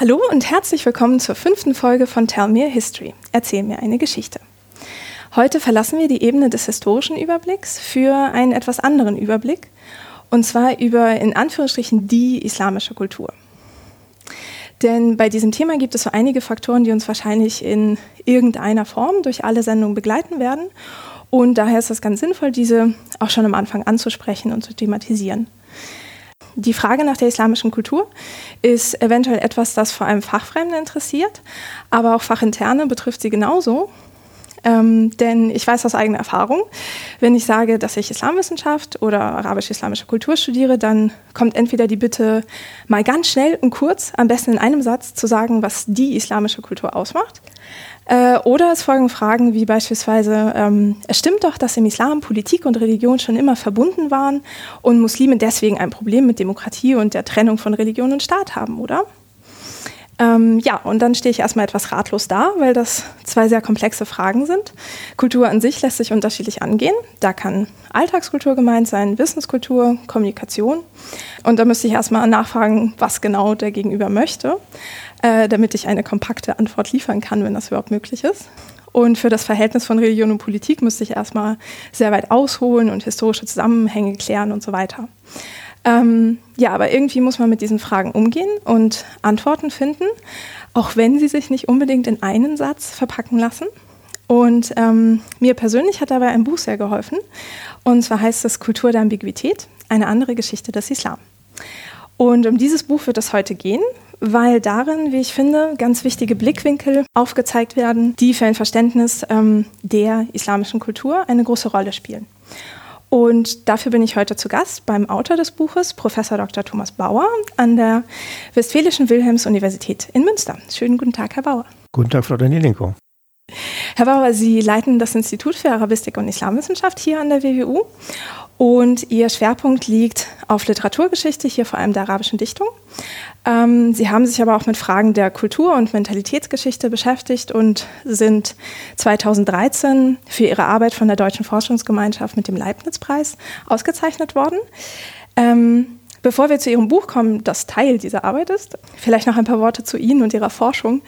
Hallo und herzlich willkommen zur fünften Folge von Tell Me a History. Erzähl mir eine Geschichte. Heute verlassen wir die Ebene des historischen Überblicks für einen etwas anderen Überblick, und zwar über in Anführungsstrichen die islamische Kultur. Denn bei diesem Thema gibt es so einige Faktoren, die uns wahrscheinlich in irgendeiner Form durch alle Sendungen begleiten werden. Und daher ist es ganz sinnvoll, diese auch schon am Anfang anzusprechen und zu thematisieren. Die Frage nach der islamischen Kultur ist eventuell etwas, das vor allem Fachfremde interessiert, aber auch Fachinterne betrifft sie genauso. Ähm, denn ich weiß aus eigener Erfahrung, wenn ich sage, dass ich Islamwissenschaft oder arabisch-islamische Kultur studiere, dann kommt entweder die Bitte, mal ganz schnell und kurz, am besten in einem Satz, zu sagen, was die islamische Kultur ausmacht. Äh, oder es folgen Fragen wie beispielsweise, ähm, es stimmt doch, dass im Islam Politik und Religion schon immer verbunden waren und Muslime deswegen ein Problem mit Demokratie und der Trennung von Religion und Staat haben, oder? Ähm, ja, und dann stehe ich erstmal etwas ratlos da, weil das zwei sehr komplexe Fragen sind. Kultur an sich lässt sich unterschiedlich angehen. Da kann Alltagskultur gemeint sein, Wissenskultur, Kommunikation. Und da müsste ich erstmal nachfragen, was genau der Gegenüber möchte, äh, damit ich eine kompakte Antwort liefern kann, wenn das überhaupt möglich ist. Und für das Verhältnis von Religion und Politik müsste ich erstmal sehr weit ausholen und historische Zusammenhänge klären und so weiter. Ähm, ja, aber irgendwie muss man mit diesen Fragen umgehen und Antworten finden, auch wenn sie sich nicht unbedingt in einen Satz verpacken lassen. Und ähm, mir persönlich hat dabei ein Buch sehr geholfen. Und zwar heißt es Kultur der Ambiguität, eine andere Geschichte des Islam. Und um dieses Buch wird es heute gehen, weil darin, wie ich finde, ganz wichtige Blickwinkel aufgezeigt werden, die für ein Verständnis ähm, der islamischen Kultur eine große Rolle spielen. Und dafür bin ich heute zu Gast beim Autor des Buches, Professor Dr. Thomas Bauer an der Westfälischen Wilhelms-Universität in Münster. Schönen guten Tag, Herr Bauer. Guten Tag, Frau Danielenko. Herr Bauer, Sie leiten das Institut für Arabistik und Islamwissenschaft hier an der WWU und Ihr Schwerpunkt liegt auf Literaturgeschichte, hier vor allem der arabischen Dichtung. Ähm, Sie haben sich aber auch mit Fragen der Kultur- und Mentalitätsgeschichte beschäftigt und sind 2013 für Ihre Arbeit von der Deutschen Forschungsgemeinschaft mit dem Leibniz-Preis ausgezeichnet worden. Ähm, Bevor wir zu Ihrem Buch kommen, das Teil dieser Arbeit ist, vielleicht noch ein paar Worte zu Ihnen und Ihrer Forschung.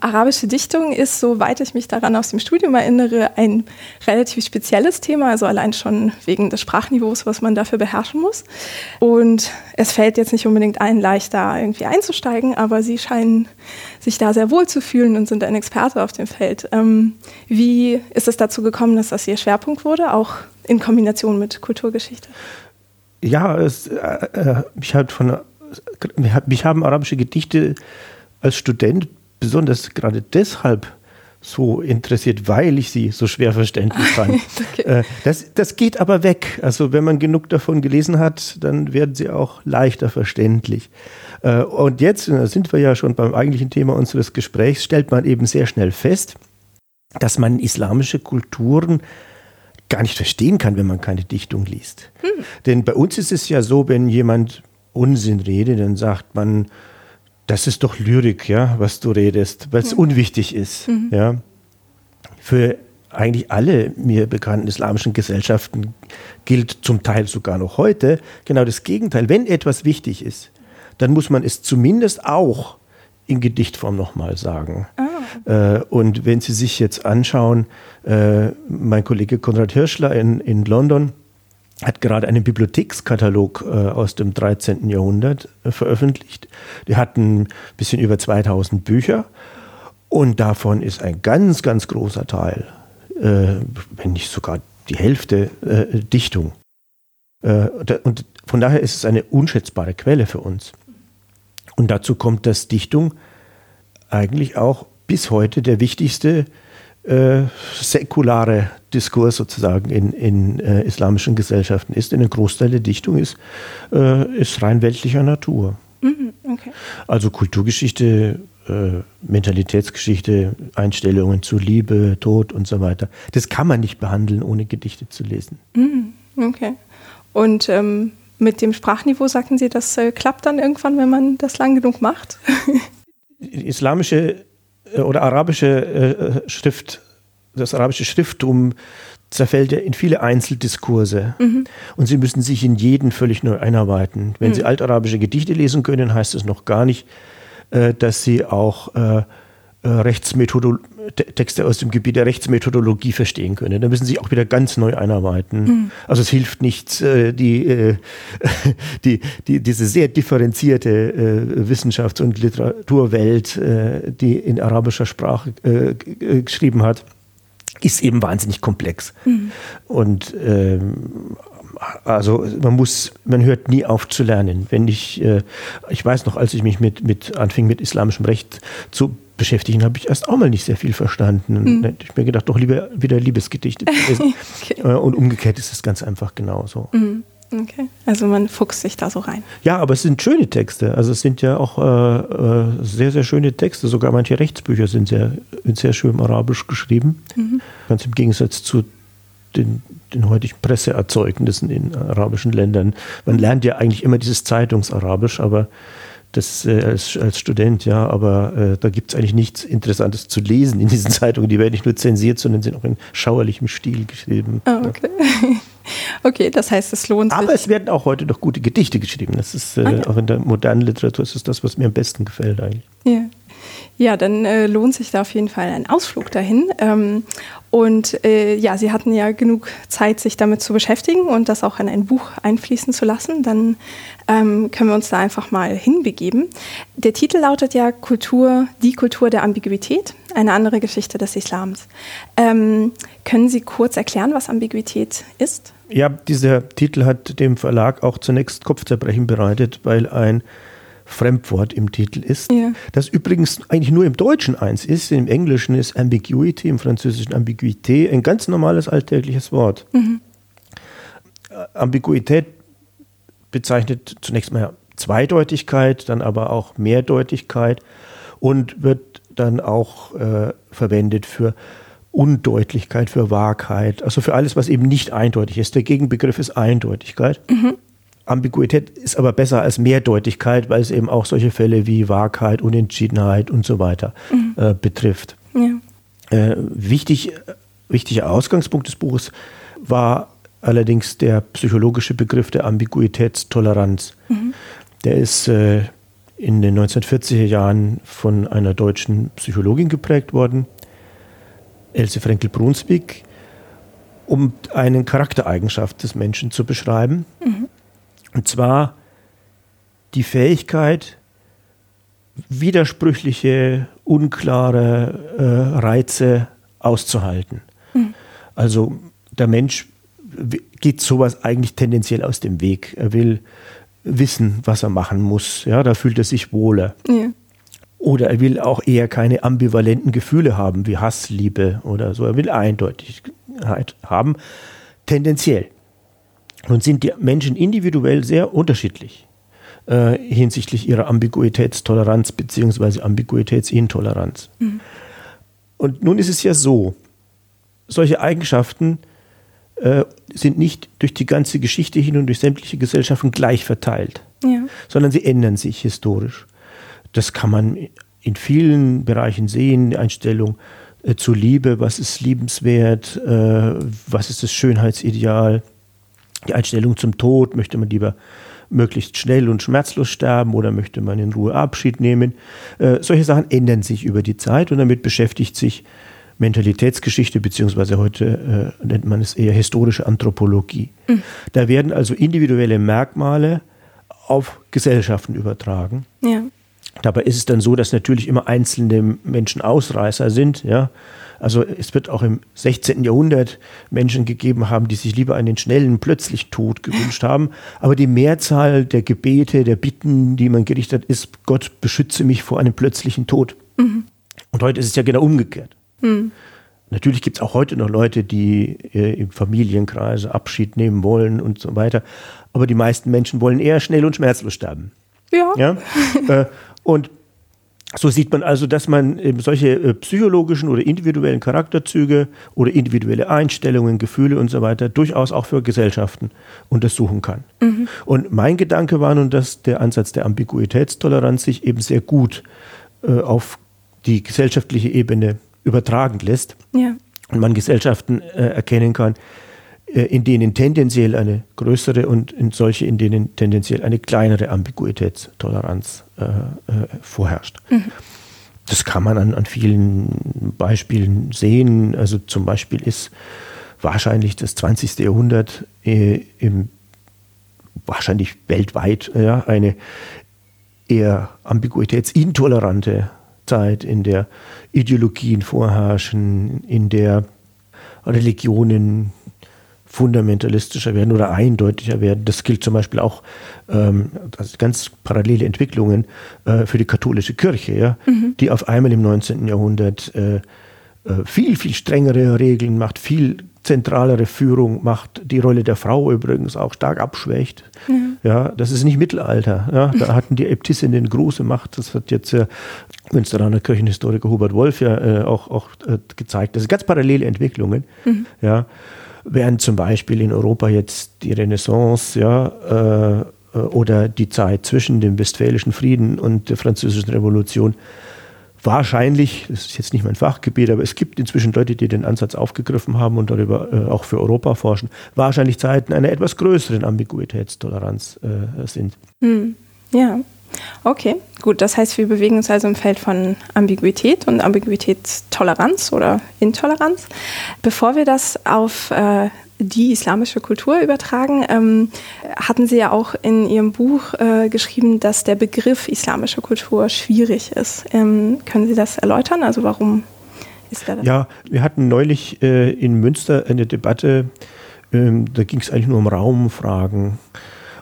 Arabische Dichtung ist, soweit ich mich daran aus dem Studium erinnere, ein relativ spezielles Thema, also allein schon wegen des Sprachniveaus, was man dafür beherrschen muss. Und es fällt jetzt nicht unbedingt allen leicht, da irgendwie einzusteigen, aber Sie scheinen sich da sehr wohl zu fühlen und sind ein Experte auf dem Feld. Ähm, wie ist es dazu gekommen, dass das Ihr Schwerpunkt wurde, auch in Kombination mit Kulturgeschichte? Ja, es, äh, äh mich, hat von, mich haben arabische Gedichte als Student besonders gerade deshalb so interessiert, weil ich sie so schwer verständlich fand. okay. Äh, das, das geht aber weg. Also wenn man genug davon gelesen hat, dann werden sie auch leichter verständlich. Äh, und jetzt, da sind wir ja schon beim eigentlichen Thema unseres Gesprächs, stellt man eben sehr schnell fest, dass man islamische Kulturen gar nicht verstehen kann, wenn man keine Dichtung liest. Hm. Denn bei uns ist es ja so, wenn jemand Unsinn redet, dann sagt man, das ist doch Lyrik, ja, was du redest, weil es hm. unwichtig ist. Mhm. Ja. Für eigentlich alle mir bekannten islamischen Gesellschaften gilt zum Teil sogar noch heute genau das Gegenteil. Wenn etwas wichtig ist, dann muss man es zumindest auch in Gedichtform nochmal sagen. Ah. Äh, und wenn Sie sich jetzt anschauen, äh, mein Kollege Konrad Hirschler in, in London hat gerade einen Bibliothekskatalog äh, aus dem 13. Jahrhundert veröffentlicht. Die hatten ein bisschen über 2000 Bücher und davon ist ein ganz, ganz großer Teil, wenn nicht sogar die Hälfte, Dichtung. und von daher ist es eine unschätzbare Quelle für uns. Und dazu kommt, dass Dichtung eigentlich auch bis heute der wichtigste äh, säkulare Diskurs sozusagen in, in äh, islamischen Gesellschaften ist. Denn ein Großteil der Dichtung ist, äh, ist rein weltlicher Natur. Mhm, okay. Also Kulturgeschichte, äh, Mentalitätsgeschichte, Einstellungen zu Liebe, Tod und so weiter. Das kann man nicht behandeln, ohne Gedichte zu lesen. Mhm, okay. Und ähm, mit dem Sprachniveau, sagten Sie, das äh, klappt dann irgendwann, wenn man das lang genug macht? Islamische äh, oder arabische äh, Schrift, das arabische Schrifttum zerfällt ja in viele Einzeldiskurse. Mhm. Und Sie müssen sich in jeden völlig neu einarbeiten. Wenn mhm. Sie altarabische Gedichte lesen können, heißt es noch gar nicht, äh, dass sie auch äh, Rechtsmethodologie Texte aus dem Gebiet der Rechtsmethodologie verstehen können. Da müssen sie auch wieder ganz neu einarbeiten. Mhm. Also es hilft nichts, die, die, die, diese sehr differenzierte Wissenschafts- und Literaturwelt, die in arabischer Sprache geschrieben hat, ist eben wahnsinnig komplex. Mhm. Und ähm, also man muss, man hört nie auf zu lernen. Wenn ich, äh, ich weiß noch, als ich mich mit, mit anfing mit islamischem Recht zu beschäftigen, habe ich erst auch mal nicht sehr viel verstanden. Und mhm. ich mir gedacht, doch lieber wieder Liebesgedichte lesen. okay. Äh, und umgekehrt ist es ganz einfach genauso. Mhm. Okay, also man fuchst sich da so rein. Ja, aber es sind schöne Texte. Also es sind ja auch äh, äh sehr, sehr schöne Texte. Sogar manche Rechtsbücher sind sehr, sehr schön arabisch geschrieben. Mhm. Ganz im Gegensatz zu den, den heutigen Presseerzeugnissen in arabischen Ländern. Man lernt ja eigentlich immer dieses Zeitungsarabisch, aber das äh, als, als Student, ja, aber äh, da gibt es eigentlich nichts Interessantes zu lesen in diesen Zeitungen. Die werden nicht nur zensiert, sondern sind auch in schauerlichem Stil geschrieben. Oh, okay. Ja. okay, das heißt, es lohnt sich. Aber es werden auch heute noch gute Gedichte geschrieben. Das ist äh, ah, ja. auch in der modernen Literatur ist das, das, was mir am besten gefällt eigentlich. Ja. Ja, dann äh, lohnt sich da auf jeden Fall ein Ausflug dahin. Ähm, und äh, ja, Sie hatten ja genug Zeit, sich damit zu beschäftigen und das auch in ein Buch einfließen zu lassen. Dann ähm, können wir uns da einfach mal hinbegeben. Der Titel lautet ja Kultur, die Kultur der Ambiguität, eine andere Geschichte des Islams. Ähm, können Sie kurz erklären, was Ambiguität ist? Ja, dieser Titel hat dem Verlag auch zunächst Kopfzerbrechen bereitet, weil ein Fremdwort im Titel ist. Ja. Das übrigens eigentlich nur im Deutschen eins ist. Im Englischen ist Ambiguity, im Französischen Ambiguité ein ganz normales alltägliches Wort. Mhm. Ambiguität bezeichnet zunächst mal Zweideutigkeit, dann aber auch Mehrdeutigkeit und wird dann auch äh, verwendet für Undeutlichkeit, für Wahrheit, also für alles, was eben nicht eindeutig ist. Der Gegenbegriff ist Eindeutigkeit. Mhm. Ambiguität ist aber besser als Mehrdeutigkeit, weil es eben auch solche Fälle wie Wahrheit, Unentschiedenheit und so weiter mhm. äh, betrifft. Ja. Äh, wichtig, wichtiger Ausgangspunkt des Buches war allerdings der psychologische Begriff der Ambiguitätstoleranz. Mhm. Der ist äh, in den 1940er Jahren von einer deutschen Psychologin geprägt worden, Else Frenkel-Brunswick, um eine Charaktereigenschaft des Menschen zu beschreiben. Mhm. Und zwar die Fähigkeit, widersprüchliche, unklare äh, Reize auszuhalten. Mhm. Also der Mensch geht sowas eigentlich tendenziell aus dem Weg. Er will wissen, was er machen muss. Ja, da fühlt er sich wohler. Ja. Oder er will auch eher keine ambivalenten Gefühle haben, wie Hass, Liebe oder so. Er will Eindeutigkeit haben, tendenziell. Nun sind die Menschen individuell sehr unterschiedlich äh, hinsichtlich ihrer Ambiguitätstoleranz bzw. Ambiguitätsintoleranz. Mhm. Und nun ist es ja so, solche Eigenschaften äh, sind nicht durch die ganze Geschichte hin und durch sämtliche Gesellschaften gleich verteilt, ja. sondern sie ändern sich historisch. Das kann man in vielen Bereichen sehen, die Einstellung äh, zur Liebe, was ist liebenswert, äh, was ist das Schönheitsideal, die Einstellung zum Tod, möchte man lieber möglichst schnell und schmerzlos sterben oder möchte man in Ruhe Abschied nehmen. Äh, solche Sachen ändern sich über die Zeit und damit beschäftigt sich Mentalitätsgeschichte, beziehungsweise heute äh, nennt man es eher historische Anthropologie. Mhm. Da werden also individuelle Merkmale auf Gesellschaften übertragen. Ja. Dabei ist es dann so, dass natürlich immer einzelne Menschen Ausreißer sind, ja. Also es wird auch im 16. Jahrhundert Menschen gegeben haben, die sich lieber einen schnellen, plötzlich Tod gewünscht haben. Aber die Mehrzahl der Gebete, der Bitten, die man gerichtet hat, ist, Gott beschütze mich vor einem plötzlichen Tod. Mhm. Und heute ist es ja genau umgekehrt. Mhm. Natürlich gibt es auch heute noch Leute, die äh, im Familienkreise Abschied nehmen wollen und so weiter. Aber die meisten Menschen wollen eher schnell und schmerzlos sterben. Ja. ja? äh, und so sieht man also, dass man solche äh, psychologischen oder individuellen Charakterzüge oder individuelle Einstellungen, Gefühle und so weiter durchaus auch für Gesellschaften untersuchen kann. Mhm. Und mein Gedanke war nun, dass der Ansatz der Ambiguitätstoleranz sich eben sehr gut äh, auf die gesellschaftliche Ebene übertragen lässt. Ja. Und man Gesellschaften äh, erkennen kann, in denen tendenziell eine größere und in solche, in denen tendenziell eine kleinere Ambiguitätstoleranz äh, äh, vorherrscht. Mhm. Das kann man an, an vielen Beispielen sehen. Also zum Beispiel ist wahrscheinlich das 20. Jahrhundert äh, im, wahrscheinlich weltweit ja, eine eher ambiguitätsintolerante Zeit, in der Ideologien vorherrschen, in der Religionen fundamentalistischer werden oder eindeutiger werden. Das gilt zum Beispiel auch ähm, also ganz parallele Entwicklungen äh, für die katholische Kirche, ja, mhm. die auf einmal im 19. Jahrhundert äh, äh, viel, viel strengere Regeln macht, viel zentralere Führung macht, die Rolle der Frau übrigens auch stark abschwächt. Mhm. Ja, das ist nicht Mittelalter. Ja, da hatten die Äbtissinnen große Macht. Das hat jetzt äh, Münsteraner Kirchenhistoriker Hubert Wolf ja äh, auch, auch äh, gezeigt. Das sind ganz parallele Entwicklungen. Mhm. Ja während zum Beispiel in Europa jetzt die Renaissance ja, äh, oder die Zeit zwischen dem Westfälischen Frieden und der Französischen Revolution wahrscheinlich, das ist jetzt nicht mein Fachgebiet, aber es gibt inzwischen Leute, die den Ansatz aufgegriffen haben und darüber äh, auch für Europa forschen, wahrscheinlich Zeiten einer etwas größeren Ambiguitätstoleranz äh, sind. Hm. Ja, Okay, gut. Das heißt, wir bewegen uns also im Feld von Ambiguität und Ambiguitätstoleranz oder Intoleranz. Bevor wir das auf äh, die islamische Kultur übertragen, ähm, hatten Sie ja auch in Ihrem Buch äh, geschrieben, dass der Begriff islamische Kultur schwierig ist. Ähm, können Sie das erläutern? Also warum ist da das? Ja, wir hatten neulich äh, in Münster eine Debatte, ähm, da ging es eigentlich nur um Raumfragen.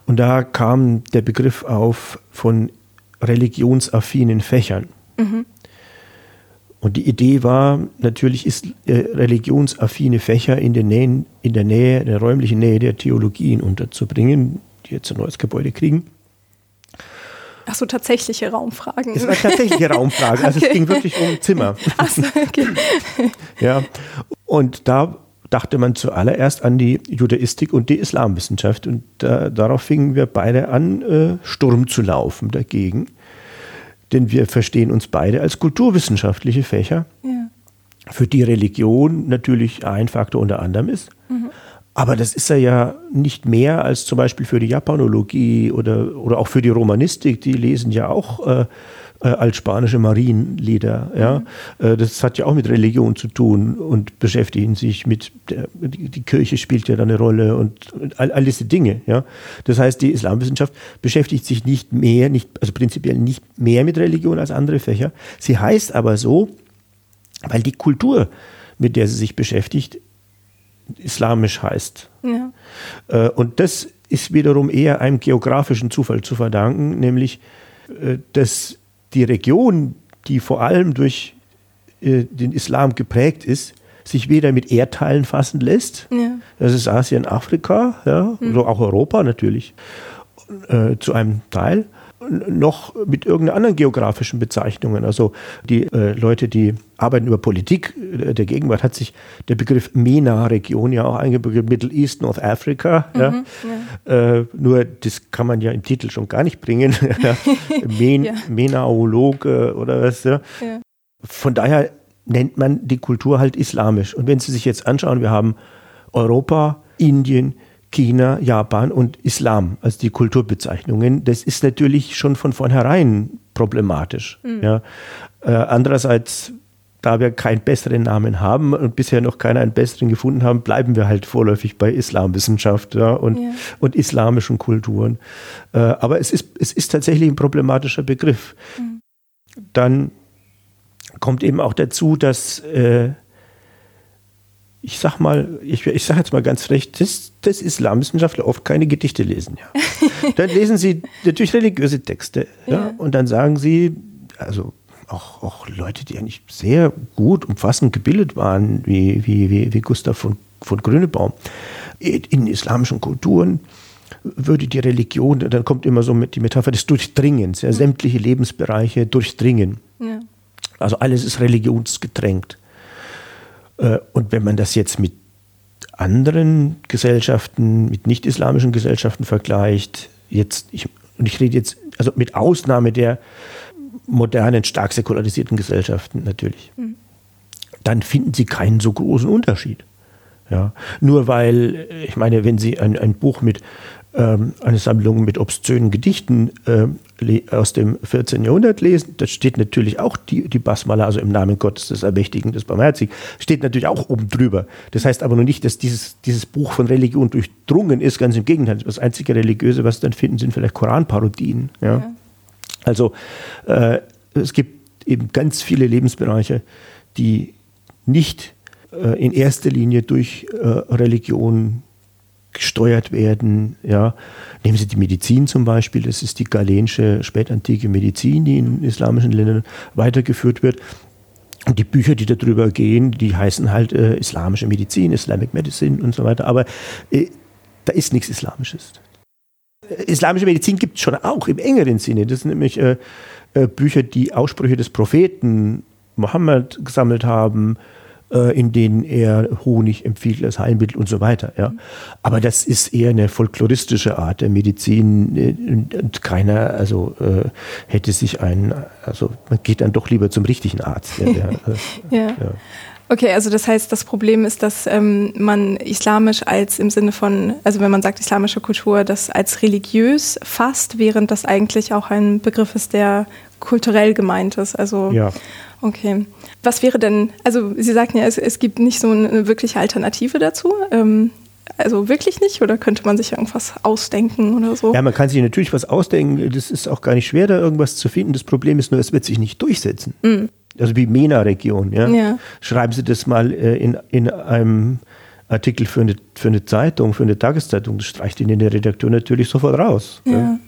Und da kam der Begriff auf von religionsaffinen Fächern. Mhm. Und die Idee war, natürlich ist äh, religionsaffine Fächer in der Nähe, in der Nähe, in der räumlichen Nähe der Theologien unterzubringen, die jetzt ein neues Gebäude kriegen. Ach so, tatsächliche Raumfragen. Es war tatsächliche Raumfragen, also okay. es ging wirklich um Zimmer. Ach so, okay. ja, und da dachte man zuallererst an die Judaistik und die Islamwissenschaft. Und da, darauf fingen wir beide an, äh, Sturm zu laufen dagegen. Denn wir verstehen uns beide als kulturwissenschaftliche Fächer, ja. für die Religion natürlich ein Faktor unter anderem ist. Mhm. Aber das ist ja nicht mehr als zum Beispiel für die Japanologie oder, oder auch für die Romanistik. Die lesen ja auch äh, äh, als spanische Marienlieder. Ja? Mhm. Äh, das hat ja auch mit Religion zu tun und beschäftigen sich mit, der, die, die, Kirche spielt ja da eine Rolle und, und all, all, diese Dinge. Ja? Das heißt, die Islamwissenschaft beschäftigt sich nicht mehr, nicht, also prinzipiell nicht mehr mit Religion als andere Fächer. Sie heißt aber so, weil die Kultur, mit der sie sich beschäftigt, islamisch heißt. Ja. Äh, und das ist wiederum eher einem geografischen Zufall zu verdanken, nämlich dass die Region, die vor allem durch äh, den Islam geprägt ist, sich weder mit Erdteilen fassen lässt, ja. das ist Asien, Afrika, ja, mhm. also auch Europa natürlich, äh, zu einem Teil, noch mit irgendeiner anderen geografischen Bezeichnungen. Also die äh, Leute, die arbeiten über Politik äh, der Gegenwart, hat sich der Begriff MENA-Region ja auch eingebürgert, Middle East, North Africa. Mhm, ja. Ja. Äh, nur das kann man ja im Titel schon gar nicht bringen. Men ja. Menaologe oder was. Ja. Von daher nennt man die Kultur halt islamisch. Und wenn Sie sich jetzt anschauen, wir haben Europa, Indien, China, Japan und Islam als die Kulturbezeichnungen. Das ist natürlich schon von vornherein problematisch. Mhm. Ja. Äh, andererseits, da wir keinen besseren Namen haben und bisher noch keiner einen besseren gefunden haben, bleiben wir halt vorläufig bei Islamwissenschaft ja, und, ja. und islamischen Kulturen. Äh, aber es ist, es ist tatsächlich ein problematischer Begriff. Mhm. Dann kommt eben auch dazu, dass äh, ich sag mal, ich, ich sage jetzt mal ganz frech, dass, dass Islamwissenschaftler oft keine Gedichte lesen. Ja. dann lesen sie natürlich religiöse Texte. Ja, ja. Und dann sagen sie, also auch, auch Leute, die eigentlich sehr gut, umfassend gebildet waren, wie, wie, wie, wie Gustav von, von Grünebaum, in islamischen Kulturen würde die Religion, dann kommt immer so mit die Metapher des Durchdringens, ja, sämtliche Lebensbereiche durchdringen. Ja. Also alles ist religionsgetränkt. Äh, und wenn man das jetzt mit anderen Gesellschaften, mit nicht-islamischen Gesellschaften vergleicht, jetzt, ich, und ich rede jetzt, also mit Ausnahme der modernen, stark säkularisierten Gesellschaften natürlich, mhm. dann finden sie keinen so großen Unterschied. Ja. Nur weil, ich meine, wenn Sie ein, ein Buch mit eine Sammlung mit obszönen Gedichten äh, aus dem 14. Jahrhundert lesen, da steht natürlich auch die, die Basmala, also im Namen Gottes des Ermächtigen, des Barmherzigen, steht natürlich auch oben drüber. Das heißt aber nur nicht, dass dieses, dieses Buch von Religion durchdrungen ist, ganz im Gegenteil. Das einzige Religiöse, was Sie dann finden, sind vielleicht Koranparodien. Ja? ja. Also äh, es gibt eben ganz viele Lebensbereiche, die nicht äh, in erster Linie durch äh, Religion gesteuert werden. Ja. Nehmen Sie die Medizin zum Beispiel, das ist die galenische spätantike Medizin, die in islamischen Ländern weitergeführt wird. Und die Bücher, die darüber gehen, die heißen halt äh, islamische Medizin, Islamic Medicine und so weiter. Aber äh, da ist nichts Islamisches. Islamische Medizin gibt es schon auch im engeren Sinne. Das sind nämlich äh, äh, Bücher, die Aussprüche des Propheten Mohammed gesammelt haben, äh, in denen er Honig empfiehlt als Heilmittel und so weiter. Ja. Aber das ist eher eine folkloristische Art der Medizin äh, und keiner, also äh, hätte sich ein, also man geht dann doch lieber zum richtigen Arzt. Ja, der, ja. ja. Okay, also das heißt, das Problem ist, dass ähm, man islamisch als im Sinne von, also wenn man sagt islamische Kultur, das als religiös fasst, während das eigentlich auch ein Begriff ist, der kulturell gemeint ist. Also ja. okay. Was wäre denn, also Sie sagten ja, es, es gibt nicht so eine wirkliche Alternative dazu. Ähm, also wirklich nicht? Oder könnte man sich irgendwas ausdenken oder so? Ja, man kann sich natürlich was ausdenken. Das ist auch gar nicht schwer, da irgendwas zu finden. Das Problem ist nur, es wird sich nicht durchsetzen. Mhm. Also wie MENA-Region. Ja? ja? Schreiben Sie das mal äh, in, in einem Artikel für eine, für eine Zeitung, für eine Tageszeitung. Das streicht Ihnen der Redakteur natürlich sofort raus. Ja. ja.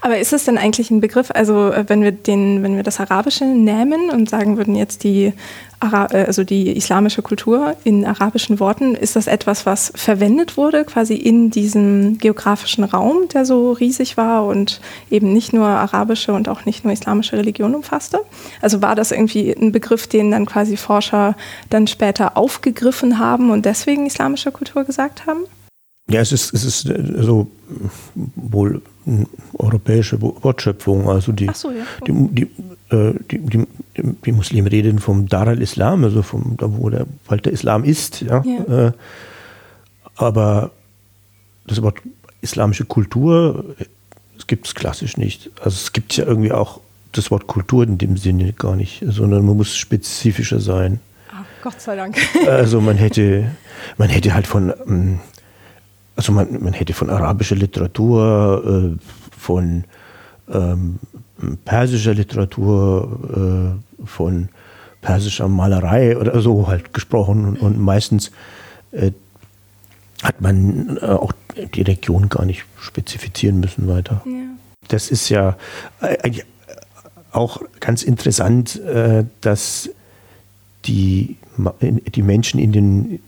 Aber ist es denn eigentlich ein Begriff, also äh, wenn wir den, wenn wir das Arabische nehmen und sagen würden jetzt die, äh, also die islamische Kultur in arabischen Worten, ist das etwas, was verwendet wurde quasi in diesem geografischen Raum, der so riesig war und eben nicht nur arabische und auch nicht nur islamische Religion umfasste? Also war das irgendwie ein Begriff, den dann quasi Forscher dann später aufgegriffen haben und deswegen islamische Kultur gesagt haben? Ja, es ist, es ist äh, so wohl eine europäische Wortschöpfung. Also die, so, ja. die, die, äh, die, die, die, Muslime reden vom Dar al-Islam, also vom, da wo der, weil der Islam ist. Ja? ja. Äh, aber das Wort islamische Kultur, das gibt es klassisch nicht. Also es gibt ja irgendwie auch das Wort Kultur in dem Sinne gar nicht, sondern man muss spezifischer sein. Ach, Gott sei Dank. Also man hätte, man hätte halt von ähm, also man, man hätte von arabischer Literatur, äh, von ähm, persischer Literatur, äh, von persischer Malerei oder so halt gesprochen und, und meistens äh, hat man äh, auch die Region gar nicht spezifizieren müssen weiter. Ja. Das ist ja eigentlich auch ganz interessant, äh, dass die, die Menschen in den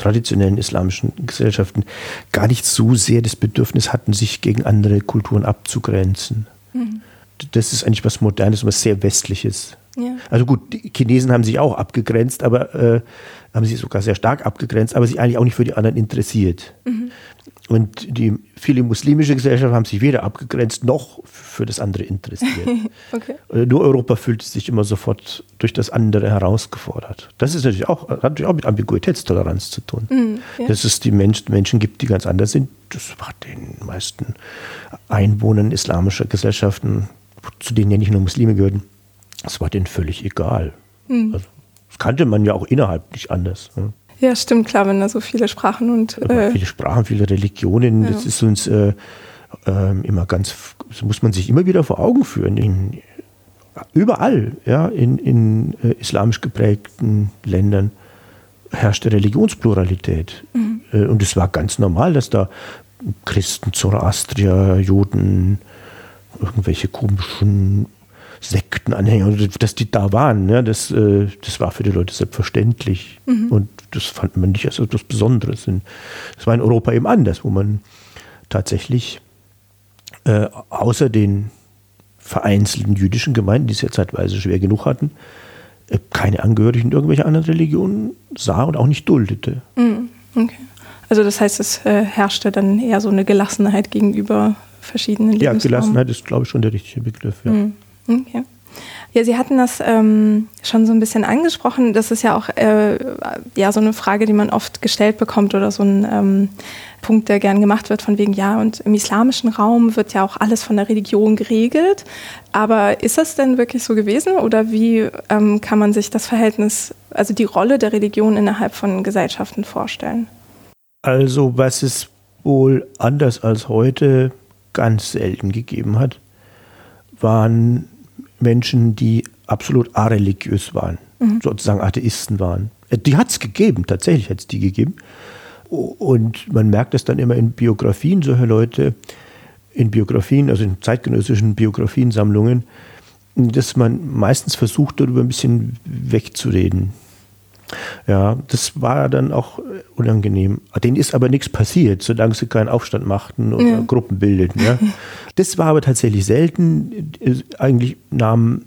traditionellen islamischen Gesellschaften gar nicht so sehr das Bedürfnis hatten, sich gegen andere Kulturen abzugrenzen. Mhm. Das ist eigentlich was Modernes, was sehr Westliches. Ja. Also gut, die Chinesen haben sich auch abgegrenzt, aber äh, haben sich sogar sehr stark abgegrenzt, aber sich eigentlich auch nicht für die anderen interessiert. Mhm. Und die viele muslimische Gesellschaften haben sich weder abgegrenzt noch für das andere interessiert. okay. Äh, nur Europa fühlt sich immer sofort durch das andere herausgefordert. Das ist natürlich auch, hat natürlich auch mit Ambiguitätstoleranz zu tun. Mhm, ja. Dass es die Mensch, Menschen gibt, die ganz anders sind, das war den meisten Einwohnern islamischer Gesellschaften, zu denen ja nicht nur Muslime gehören, das war denen völlig egal. Mhm. Also, das kannte man ja auch innerhalb nicht anders. Ne? Ja, stimmt, klar, wenn da so viele Sprachen und. Äh, viele Sprachen, viele Religionen, ja. das ist uns äh, äh, immer ganz, das muss man sich immer wieder vor Augen führen. In, überall, ja, in, in äh, islamisch geprägten Ländern herrschte Religionspluralität. Mhm. Äh, und es war ganz normal, dass da Christen, Zoroastrier, Juden, irgendwelche komischen Sektenanhänger, dass die da waren. Ja, das, äh, das war für die Leute selbstverständlich. Mhm. Und das fand man nicht als etwas Besonderes. Das war in Europa eben anders, wo man tatsächlich äh, außer den vereinzelten jüdischen Gemeinden, die es ja zeitweise schwer genug hatten, äh, keine Angehörigen irgendwelcher anderen Religionen sah und auch nicht duldete. Mhm. Okay. Also das heißt, es äh, herrschte dann eher so eine Gelassenheit gegenüber verschiedenen Lebensformen. Ja, Gelassenheit ist, glaube ich, schon der richtige Begriff. Ja. Mhm. Okay. Ja, Sie hatten das ähm, schon so ein bisschen angesprochen. Das ist ja auch äh, ja, so eine Frage, die man oft gestellt bekommt oder so ein ähm, Punkt, der gern gemacht wird, von wegen, ja, und im islamischen Raum wird ja auch alles von der Religion geregelt. Aber ist das denn wirklich so gewesen oder wie ähm, kann man sich das Verhältnis, also die Rolle der Religion innerhalb von Gesellschaften vorstellen? Also, was es wohl anders als heute ganz selten gegeben hat, waren Menschen, die absolut areligiös waren, mhm. sozusagen Atheisten waren. Äh, die hat es gegeben, tatsächlich hat es die gegeben. Und man merkt es dann immer in Biografien solcher Leute, in Biografien, also in zeitgenössischen Biografiensammlungen, dass man meistens versucht, darüber ein bisschen wegzureden. Ja, das war dann auch unangenehm. Denen ist aber nichts passiert, solange sie keinen Aufstand machten oder ja. Gruppen bildeten. Ja. Das war aber tatsächlich selten. Eigentlich nahmen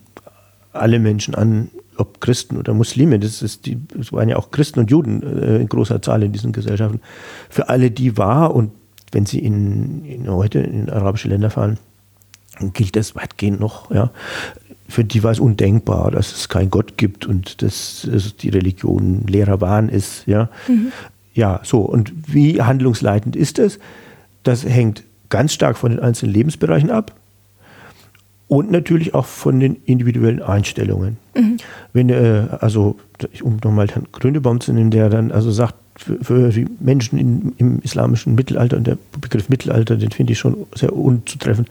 alle Menschen an, ob Christen oder Muslime, das, ist die, das waren ja auch Christen und Juden äh, in großer Zahl in diesen Gesellschaften, für alle die war und wenn sie in, in heute in arabische Länder fahren, gilt das weitgehend noch. Ja. Für die war es undenkbar, dass es keinen Gott gibt und dass, dass die Religion leerer Wahn ist. Ja. Mhm. ja, so. Und wie handlungsleitend ist das? Das hängt ganz stark von den einzelnen Lebensbereichen ab und natürlich auch von den individuellen Einstellungen. Mhm. Wenn, äh, also, um nochmal Herrn Grünebaum zu nehmen, der dann also sagt, für, für die Menschen in, im islamischen Mittelalter, und der Begriff Mittelalter, den finde ich schon sehr unzutreffend,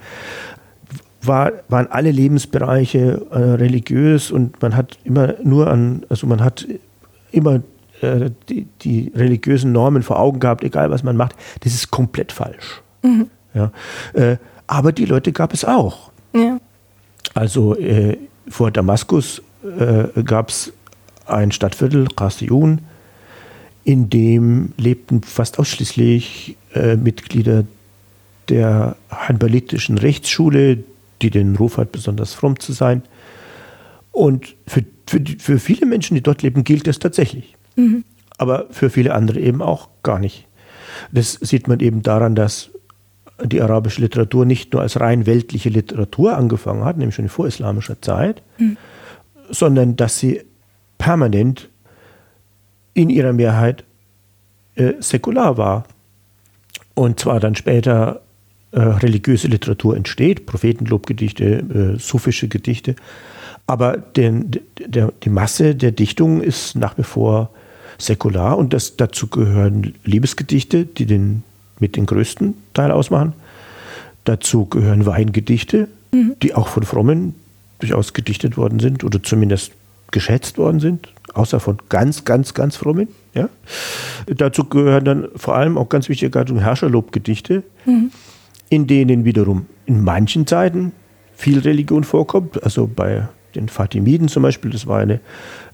war, waren alle Lebensbereiche äh, religiös und man hat immer nur an, also man hat immer äh, die, die, religiösen Normen vor Augen gehabt, egal was man macht. Das ist komplett falsch. Mhm. Ja. Äh, aber die Leute gab es auch. Ja. Also äh, vor Damaskus äh, gab es ein Stadtviertel, Qasiyun, in dem lebten fast ausschließlich äh, Mitglieder der hanbalitischen Rechtsschule, die den Ruf hat, besonders fromm zu sein. Und für, für, für viele Menschen, die dort leben, gilt das tatsächlich. Mhm. Aber für viele andere eben auch gar nicht. Das sieht man eben daran, dass die arabische Literatur nicht nur als rein weltliche Literatur angefangen hat, nämlich schon in vorislamischer Zeit, mhm. sondern dass sie permanent in ihrer Mehrheit äh, säkular war. Und zwar dann später äh, religiöse Literatur entsteht, Prophetenlobgedichte, äh, sufische Gedichte. Aber den, der, die Masse der Dichtungen ist nach wie vor säkular und das, dazu gehören Liebesgedichte, die den mit den größten Teil ausmachen. Dazu gehören Weingedichte, mhm. die auch von Frommen durchaus gedichtet worden sind oder zumindest geschätzt worden sind, außer von ganz, ganz, ganz Frommen. Ja? Dazu gehören dann vor allem auch ganz wichtige Gattung Herrscherlobgedichte, mhm. In denen wiederum in manchen Zeiten viel Religion vorkommt. Also bei den Fatimiden zum Beispiel, das war eine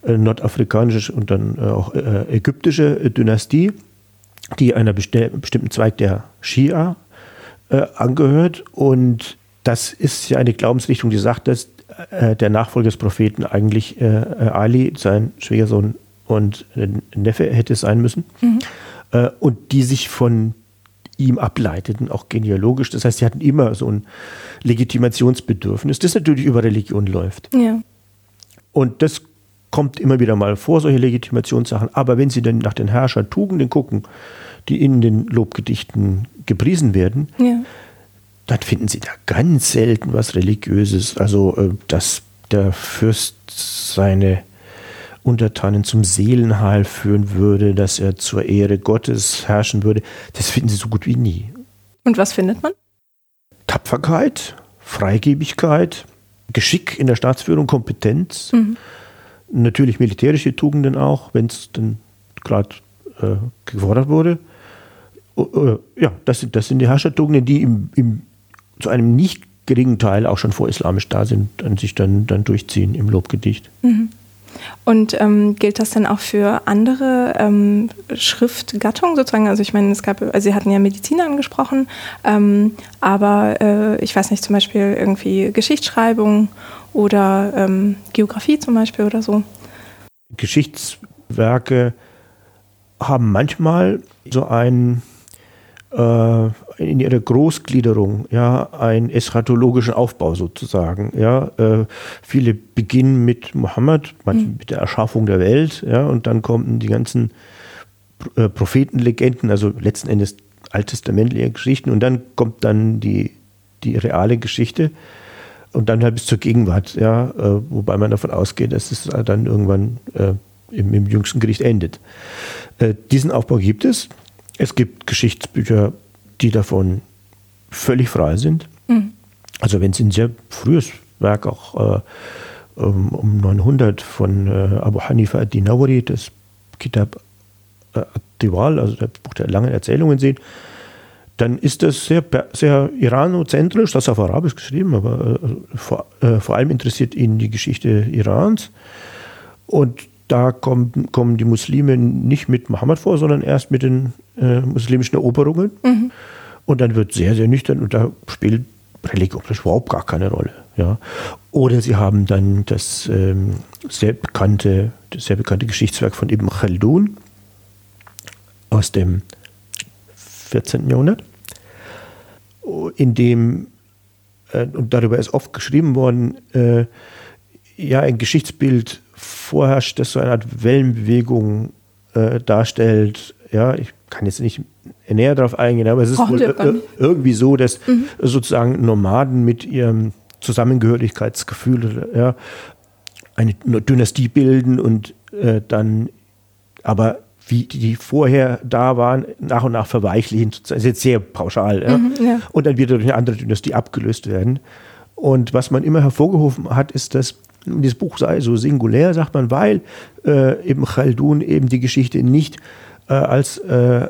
äh, nordafrikanische und dann äh, auch äh, ägyptische Dynastie die einer bestimmten Zweig der Schia äh, angehört. Und das ist ja eine Glaubensrichtung, die sagt, dass äh, der Nachfolger des Propheten eigentlich äh, äh Ali, sein Schwiegersohn und Neffe hätte sein müssen. Mhm. Äh, und die sich von ihm ableiteten, auch genealogisch. Das heißt, sie hatten immer so ein Legitimationsbedürfnis, das natürlich über Religion läuft. Ja. Und das kommt immer wieder mal vor, solche Legitimationssachen. Aber wenn Sie dann nach den Herrschertugenden gucken, die in den Lobgedichten gepriesen werden, ja. dann finden Sie da ganz selten was Religiöses. Also, äh, dass der Fürst seine Untertanen zum Seelenheil führen würde, dass er zur Ehre Gottes herrschen würde, das finden Sie so gut wie nie. Und was findet man? Tapferkeit, Freigebigkeit, Geschick in der Staatsführung, Kompetenz. Mhm natürlich militärische Tugenden auch, wenn es dann gerade äh, gefordert wurde. Uh, ja, das sind, das sind die Herrschertugenden, die im, im, zu einem nicht geringen Teil auch schon vorislamisch da sind und sich dann, dann durchziehen im Lobgedicht. Mhm. Und ähm, gilt das dann auch für andere ähm, Schriftgattungen sozusagen? Also ich meine, es gab, also Sie hatten ja Medizin angesprochen, ähm, aber äh, ich weiß nicht, zum Beispiel irgendwie Geschichtsschreibung oder ähm, Geografie zum Beispiel oder so. Geschichtswerke haben manchmal so einen äh, in ihrer Großgliederung, ja, einen eschatologischen Aufbau sozusagen, ja. Äh, viele beginnen mit Mohammed, mhm. mit der Erschaffung der Welt, ja, und dann kommen die ganzen äh, Prophetenlegenden, also letzten Endes alttestamentliche Geschichten, und dann kommt dann die, die reale Geschichte und dann halt bis zur Gegenwart, ja, äh, wobei man davon ausgeht, dass es dann irgendwann äh, im, im, jüngsten Gericht endet. Äh, diesen Aufbau gibt es. Es gibt Geschichtsbücher, die davon völlig frei sind. Mhm. Also wenn es ein sehr frühes Werk auch äh, um 900 von äh, Abu Hanifa ad-Dinawari, das Kitab äh, ad-Diwal, also das Buch der langen Erzählungen sehen, dann ist das sehr, sehr iranozentrisch, das ist auf Arabisch geschrieben, aber äh, vor, äh, vor, allem interessiert ihn die Geschichte Irans. Und da kommen, kommen die Muslime nicht mit Mohammed vor, sondern erst mit den äh, muslimischen Eroberungen. Mhm. Und dann wird sehr, sehr nüchtern und da spielt Religion überhaupt gar keine Rolle. Ja. Oder sie haben dann das ähm, sehr bekannte, das sehr bekannte Geschichtswerk von Ibn Khaldun aus dem 14. Jahrhundert, in dem, äh, und darüber ist oft geschrieben worden, äh, ja, ein Geschichtsbild vorherrscht, das so eine Art Wellenbewegung äh, darstellt. Ja, ich kann jetzt nicht näher darauf eingehen, aber es ist wohl irgendwie so, dass mhm. sozusagen Nomaden mit ihrem Zusammengehörigkeitsgefühl ja, eine Dynastie bilden und äh, dann aber wie die vorher da waren, nach und nach verweichlichen. Das ist jetzt sehr pauschal. Ja? Mhm, ja. Und dann wieder durch eine andere Dynastie abgelöst werden. Und was man immer hervorgehoben hat, ist, dass dieses Buch sei so singulär, sagt man, weil äh, eben Khaldun eben die Geschichte nicht äh, als äh,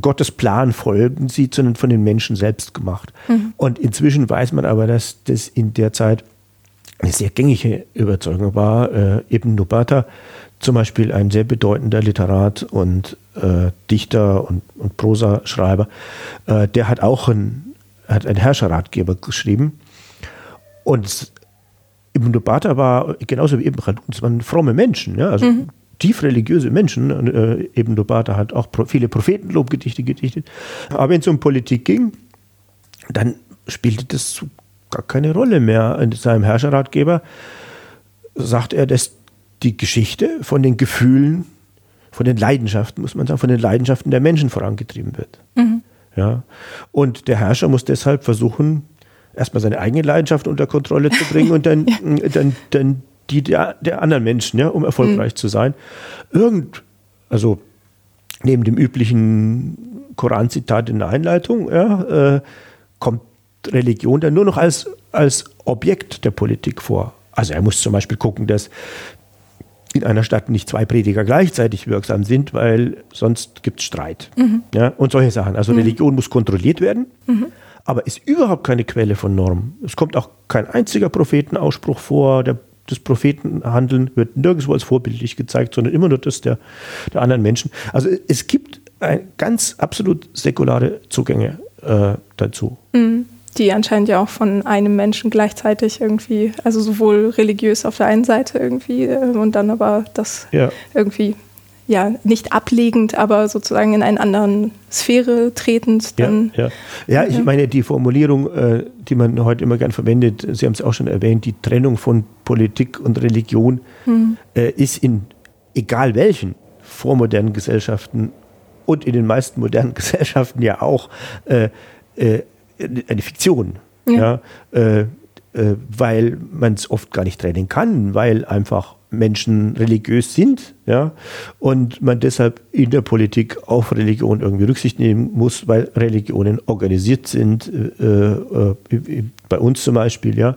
Gottes Plan folgen sieht, sondern von den Menschen selbst gemacht. Mhm. Und inzwischen weiß man aber, dass das in der Zeit eine sehr gängige Überzeugung war. Äh, Ibn Nubata zum Beispiel ein sehr bedeutender Literat und äh, Dichter und, und Prosaschreiber, äh, der hat auch ein, hat einen Herrscherratgeber geschrieben. Und Ibn Dubata war genauso wie Ibn Khaldun, es waren fromme Menschen, ja, also mhm. tief religiöse Menschen. Und, äh, Ibn Dubata hat auch viele Prophetenlobgedichte gedichtet. Aber wenn es um Politik ging, dann spielte das gar keine Rolle mehr. In seinem Herrscherratgeber sagt er, dass die Geschichte von den Gefühlen, von den Leidenschaften, muss man sagen, von den Leidenschaften der Menschen vorangetrieben wird. Mhm. Ja. Und der Herrscher muss deshalb versuchen, erstmal seine eigene Leidenschaft unter Kontrolle zu bringen und dann, ja. dann, dann die der, der anderen Menschen, ja, um erfolgreich mhm. zu sein. Irgend, also neben dem üblichen Koranzitat in der Einleitung, ja, äh, kommt Religion dann nur noch als, als Objekt der Politik vor. Also er muss zum Beispiel gucken, dass in einer Stadt nicht zwei Prediger gleichzeitig wirksam sind, weil sonst gibt es Streit. Mhm. Ja, und solche Sachen. Also mhm. Religion muss kontrolliert werden, mhm. Aber ist überhaupt keine Quelle von Normen. Es kommt auch kein einziger Prophetenausspruch vor. Der, das Prophetenhandeln wird nirgendwo als vorbildlich gezeigt, sondern immer nur das der, der anderen Menschen. Also es gibt ein, ganz absolut säkulare Zugänge äh, dazu. Mhm die anscheinend ja auch von einem Menschen gleichzeitig irgendwie, also sowohl religiös auf der einen Seite irgendwie äh, und dann aber das ja. irgendwie ja nicht ablegend, aber sozusagen in eine andere Sphäre tretend. Dann, ja, ja. ja, ich meine, die Formulierung, äh, die man heute immer gern verwendet, Sie haben es auch schon erwähnt, die Trennung von Politik und Religion hm. äh, ist in egal welchen vormodernen Gesellschaften und in den meisten modernen Gesellschaften ja auch äh, äh eine Fiktion. Ja. ja äh, weil man es oft gar nicht trennen kann, weil einfach Menschen religiös sind, ja, und man deshalb in der Politik auf Religion irgendwie Rücksicht nehmen muss, weil Religionen organisiert sind, äh, äh, bei uns zum Beispiel, ja,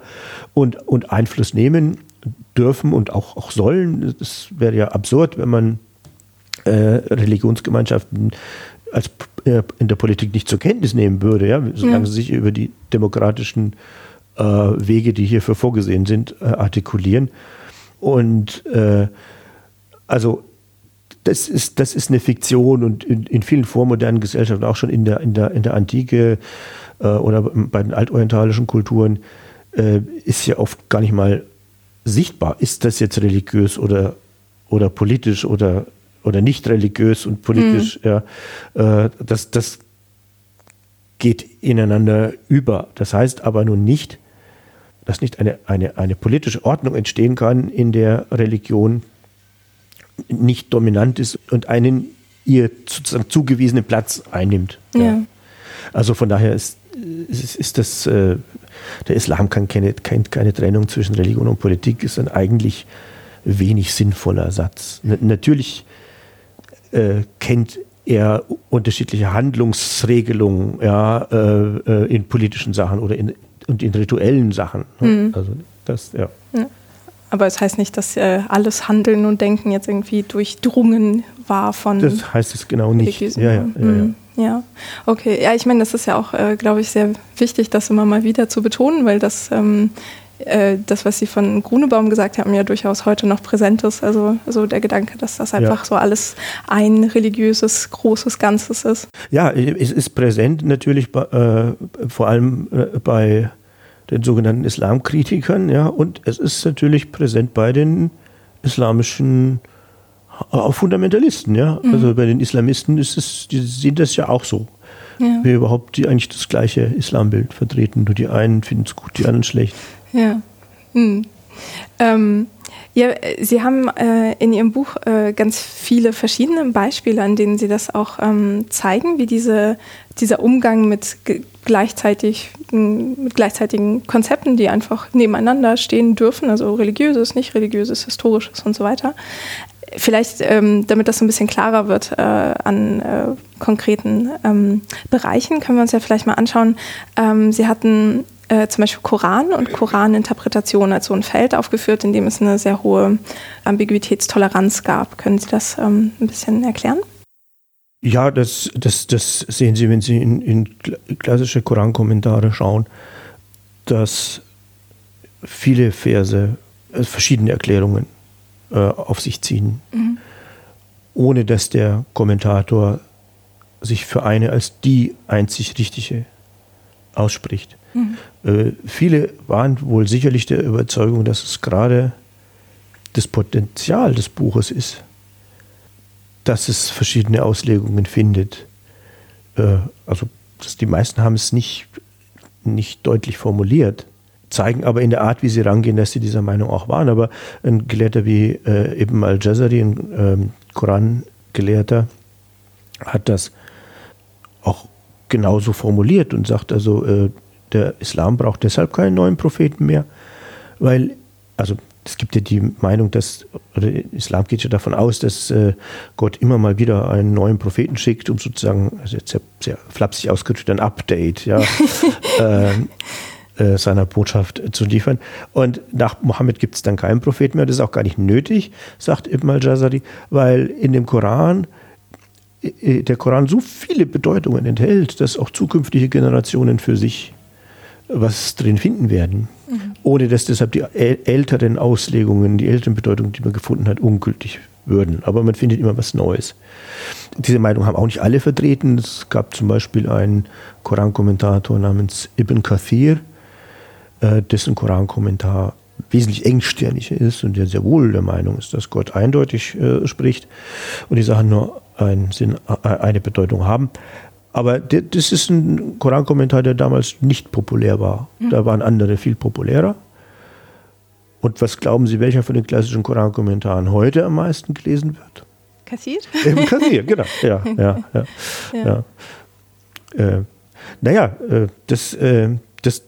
und, und Einfluss nehmen dürfen und auch, auch sollen. Das wäre ja absurd, wenn man äh, Religionsgemeinschaften als äh, in der Politik nicht zur Kenntnis nehmen würde, ja, solange ja. sie sich über die demokratischen äh, Wege, die hierfür vorgesehen sind, äh, artikulieren. Und äh, also das ist, das ist eine Fiktion und in, in, vielen vormodernen Gesellschaften, auch schon in der, in der, in der Antike äh, oder bei den altorientalischen Kulturen, äh, ist ja oft gar nicht mal sichtbar, ist das jetzt religiös oder, oder politisch oder oder nicht religiös und politisch, mhm. ja, äh, das, das geht ineinander über. Das heißt aber nun nicht, dass nicht eine, eine, eine politische Ordnung entstehen kann, in der Religion nicht dominant ist und einen ihr sozusagen zugewiesenen Platz einnimmt. Ja. ja. Also von daher ist, ist, ist das, äh, der Islam kann keine, keine, keine Trennung zwischen Religion und Politik, ist ein eigentlich wenig sinnvoller Satz. N natürlich äh, kennt er unterschiedliche Handlungsregelungen ja, äh, äh, in politischen Sachen oder in, und in rituellen Sachen. Ne? Mhm. Also das, ja. ja. Aber es heißt nicht, dass äh, alles Handeln und Denken jetzt irgendwie durchdrungen war von. Das heißt es genau nicht. Ja, ja, ja, mhm. ja, okay. Ja, ich meine, das ist ja auch, äh, glaube ich, sehr wichtig, das immer mal wieder zu betonen, weil das ähm, äh, das, was Sie von Grunebaum gesagt haben, ja durchaus heute noch präsent ist. Also so der Gedanke, dass das einfach ja. so alles ein religiöses, großes Ganzes ist. Ja, es ist präsent natürlich äh, vor allem äh, bei den sogenannten Islamkritikern, ja, und es ist natürlich präsent bei den islamischen äh, Fundamentalisten, ja. Mhm. Also bei den Islamisten ist es, die sehen das ja auch so. Ja. Wir überhaupt die eigentlich das gleiche Islambild vertreten. Nur die einen finden es gut, die anderen schlecht. Ja. Hm. Ähm, ja, Sie haben äh, in Ihrem Buch äh, ganz viele verschiedene Beispiele, an denen Sie das auch ähm, zeigen, wie diese, dieser Umgang mit gleichzeitig mit gleichzeitigen Konzepten, die einfach nebeneinander stehen dürfen, also religiöses, nicht religiöses, historisches und so weiter. Vielleicht, ähm, damit das so ein bisschen klarer wird äh, an äh, konkreten ähm, Bereichen, können wir uns ja vielleicht mal anschauen. Ähm, Sie hatten äh, zum Beispiel Koran und Koraninterpretation als so ein Feld aufgeführt, in dem es eine sehr hohe Ambiguitätstoleranz gab. Können Sie das ähm, ein bisschen erklären? Ja, das, das, das sehen Sie, wenn Sie in, in klassische Korankommentare schauen, dass viele Verse äh, verschiedene Erklärungen äh, auf sich ziehen, mhm. ohne dass der Kommentator sich für eine als die einzig richtige ausspricht. Mhm. Äh, viele waren wohl sicherlich der Überzeugung, dass es gerade das Potenzial des Buches ist, dass es verschiedene Auslegungen findet. Äh, also die meisten haben es nicht, nicht deutlich formuliert, zeigen aber in der Art, wie sie rangehen, dass sie dieser Meinung auch waren. Aber ein Gelehrter wie äh, Ibn al-Jazari, ein ähm, Koran-Gelehrter, hat das auch genauso formuliert und sagt also, äh, der Islam braucht deshalb keinen neuen Propheten mehr, weil, also es gibt ja die Meinung, dass, oder der Islam geht ja davon aus, dass äh, Gott immer mal wieder einen neuen Propheten schickt, um sozusagen, also jetzt sehr, sehr flapsig ausgedrückt, ein Update, ja, äh, äh, seiner Botschaft zu liefern. Und nach Mohammed gibt es dann keinen Propheten mehr, das ist auch gar nicht nötig, sagt Ibn al-Jazari, weil in dem Koran äh, der Koran so viele Bedeutungen enthält, dass auch zukünftige Generationen für sich was drin finden werden, mhm. ohne dass deshalb die älteren Auslegungen, die älteren Bedeutungen, die man gefunden hat, ungültig würden. Aber man findet immer was Neues. Diese Meinung haben auch nicht alle vertreten. Es gab zum Beispiel einen Korankommentator namens Ibn Kathir, äh, dessen Korankommentar wesentlich engstirniger ist und der sehr wohl der Meinung ist, dass Gott eindeutig äh, spricht und die Sachen nur einen Sinn, äh, eine Bedeutung haben. Aber das ist ein Korankommentar, der damals nicht populär war. Mhm. Da waren andere viel populärer. Und was glauben Sie, welcher von den klassischen Korankommentaren heute am meisten gelesen wird? Kassiert? Eben Kassiert, genau. Ja, ja, ja. ja. ja. Äh, naja, äh, das, äh, das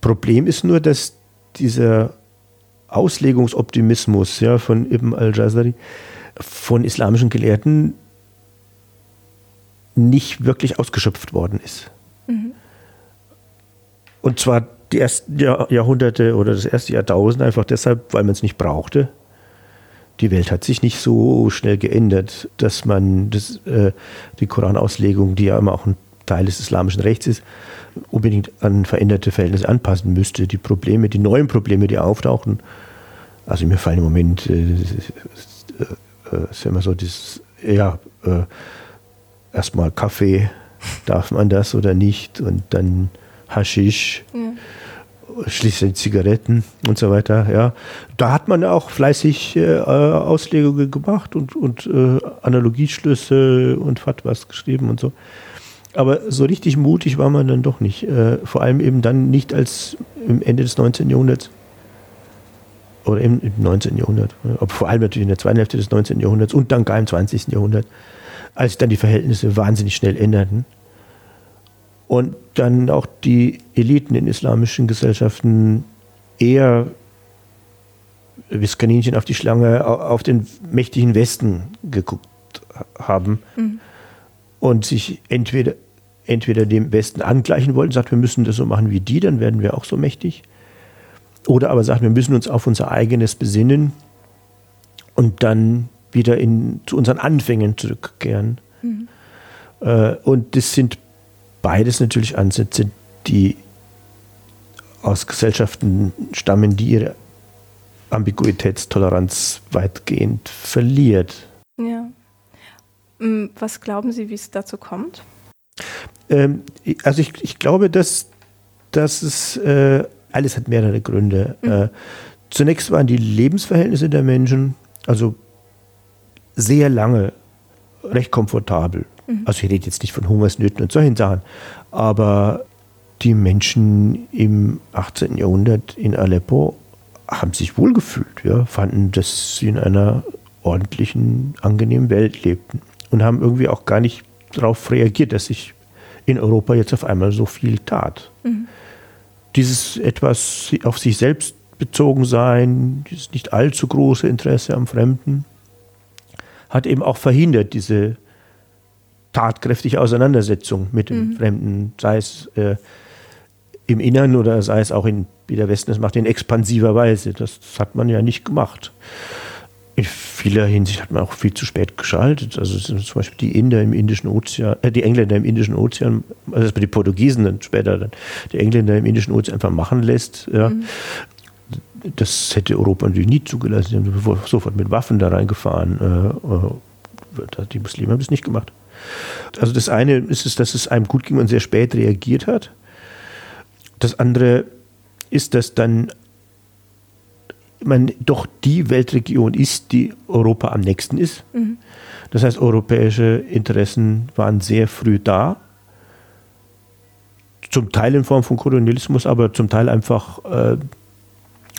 Problem ist nur, dass dieser Auslegungsoptimismus ja, von Ibn al-Jazari von islamischen Gelehrten nicht wirklich ausgeschöpft worden ist. Mhm. Und zwar die ersten Jahr, Jahrhunderte oder das erste Jahrtausend einfach deshalb, weil man es nicht brauchte. Die Welt hat sich nicht so schnell geändert, dass man das, äh, die Koranauslegung, die ja immer auch ein Teil des islamischen Rechts ist, unbedingt an veränderte Verhältnisse anpassen müsste. Die Probleme, die neuen Probleme, die auftauchen, also mir fallen im Moment, äh, äh, äh, ist immer so dieses, ja, äh, erstmal Kaffee, darf man das oder nicht? Und dann Haschisch, ja. schließlich Zigaretten und so weiter. Ja. Da hat man auch fleißig äh, Auslegungen gemacht und, und äh, Analogieschlüsse und Fatwas geschrieben und so. Aber so richtig mutig war man dann doch nicht. Äh, vor allem eben dann nicht als im Ende des 19. Jahrhunderts oder im, im 19. Jahrhundert, aber vor allem natürlich in der zweiten Hälfte des 19. Jahrhunderts und dann gar im 20. Jahrhundert, als sich dann die Verhältnisse wahnsinnig schnell änderten und dann auch die Eliten in islamischen Gesellschaften eher wie das Kaninchen auf die Schlange auf den mächtigen Westen geguckt haben mhm. und sich entweder, entweder dem Westen angleichen wollten, sagt, wir müssen das so machen wie die, dann werden wir auch so mächtig. Oder aber sagt, wir müssen uns auf unser eigenes besinnen und dann wieder in, zu unseren Anfängen zurückkehren. Mhm. Äh, und das sind beides natürlich Ansätze, die aus Gesellschaften stammen, die ihre Ambiguitätstoleranz weitgehend verliert. Ja. Mm, was glauben Sie, wie es dazu kommt? Ähm, also ich, ich glaube, dass, dass es äh, alles hat mehrere Gründe. Mhm. Äh, zunächst waren die Lebensverhältnisse der Menschen also sehr lange recht komfortabel. Mhm. Also ich rede jetzt nicht von Hungersnöten und solchen Sachen, aber die Menschen im 18. Jahrhundert in Aleppo haben sich wohlgefühlt, ja, fanden, dass sie in einer ordentlichen, angenehmen Welt lebten und haben irgendwie auch gar nicht darauf reagiert, dass sich in Europa jetzt auf einmal so viel tat. Mhm. Dieses etwas auf sich selbst bezogen sein, dieses nicht allzu große Interesse am Fremden, hat eben auch verhindert diese tatkräftige Auseinandersetzung mit dem mhm. Fremden, sei es äh, im Innern oder sei es auch in, wie der Westen es macht, in expansiver Weise. Das, das hat man ja nicht gemacht. In vieler Hinsicht hat man auch viel zu spät geschaltet. Also zum Beispiel die Inder im Indischen Ozean, äh, die Engländer im Indischen Ozean, also dass man die Portugiesen dann später dann die Engländer im Indischen Ozean einfach machen lässt. Ja. Mhm. Das hätte Europa natürlich nie zugelassen. Sie haben sofort mit Waffen da reingefahren. Äh, äh, die Muslime haben das nicht gemacht. Also das eine ist es, dass es einem gut ging und sehr spät reagiert hat. Das andere ist, dass dann man doch die Weltregion ist, die Europa am nächsten ist. Mhm. Das heißt, europäische Interessen waren sehr früh da. Zum Teil in Form von Kolonialismus, aber zum Teil einfach äh,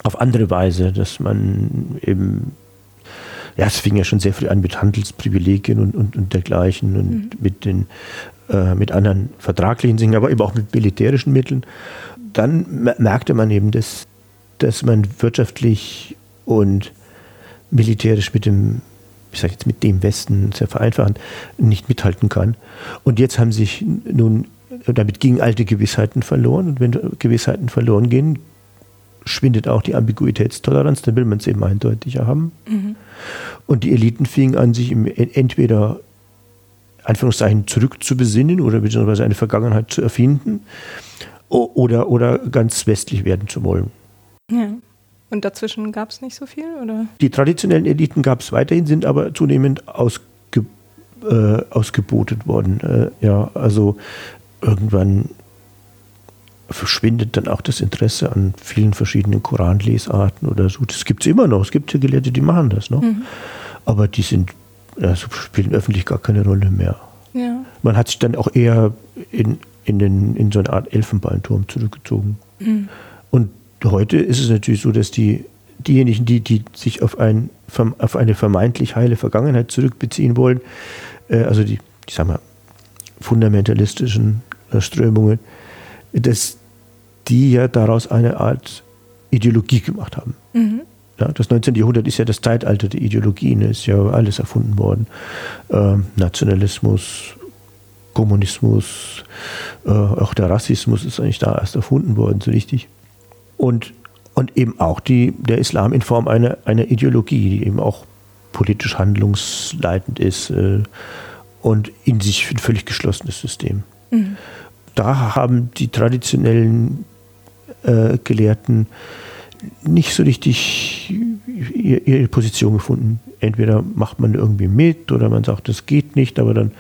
auf andere Weise, dass man eben, ja, es fing ja schon sehr früh an mit Handelsprivilegien und, und, und dergleichen und mhm. mit den äh, mit anderen vertraglichen Dingen, aber eben auch mit militärischen Mitteln dann merkte man eben, dass, dass man wirtschaftlich und militärisch mit dem, ich sage jetzt mit dem Westen sehr vereinfacht, nicht mithalten kann. Und jetzt haben sich nun, damit gingen alte Gewissheiten verloren. Und wenn Gewissheiten verloren gehen, schwindet auch die Ambiguitätstoleranz, dann will man es eben eindeutiger haben. Mhm. Und die Eliten fingen an, sich entweder Anführungszeichen zurückzubesinnen oder beziehungsweise eine Vergangenheit zu erfinden oder, oder ganz westlich werden zu wollen. Ja. Und dazwischen gab es nicht so viel? Oder? Die traditionellen Eliten gab es weiterhin, sind aber zunehmend ausge, äh, ausgebotet worden. Äh, ja, also irgendwann verschwindet dann auch das Interesse an vielen verschiedenen Koranlesarten oder so. Das gibt es immer noch. Es gibt ja Gelehrte, die machen das noch. Mhm. Aber die sind, also spielen öffentlich gar keine Rolle mehr. Ja. Man hat sich dann auch eher in in, den, in so eine Art Elfenbeinturm zurückgezogen. Mhm. Und heute ist es natürlich so, dass die, diejenigen, die, die sich auf, ein, auf eine vermeintlich heile Vergangenheit zurückbeziehen wollen, äh, also die, ich sag mal, fundamentalistischen äh, Strömungen, dass die ja daraus eine Art Ideologie gemacht haben. Mhm. Ja, das 19. Jahrhundert ist ja das Zeitalter der Ideologien, ist ja alles erfunden worden. Ähm, Nationalismus, Kommunismus, äh, auch der Rassismus ist eigentlich da erst erfunden worden, so richtig. Und, und eben auch die, der Islam in Form einer, einer Ideologie, die eben auch politisch handlungsleitend ist äh, und in sich ein völlig geschlossenes System. Mhm. Da haben die traditionellen äh, Gelehrten nicht so richtig ihre Position gefunden. Entweder macht man irgendwie mit oder man sagt, das geht nicht, aber dann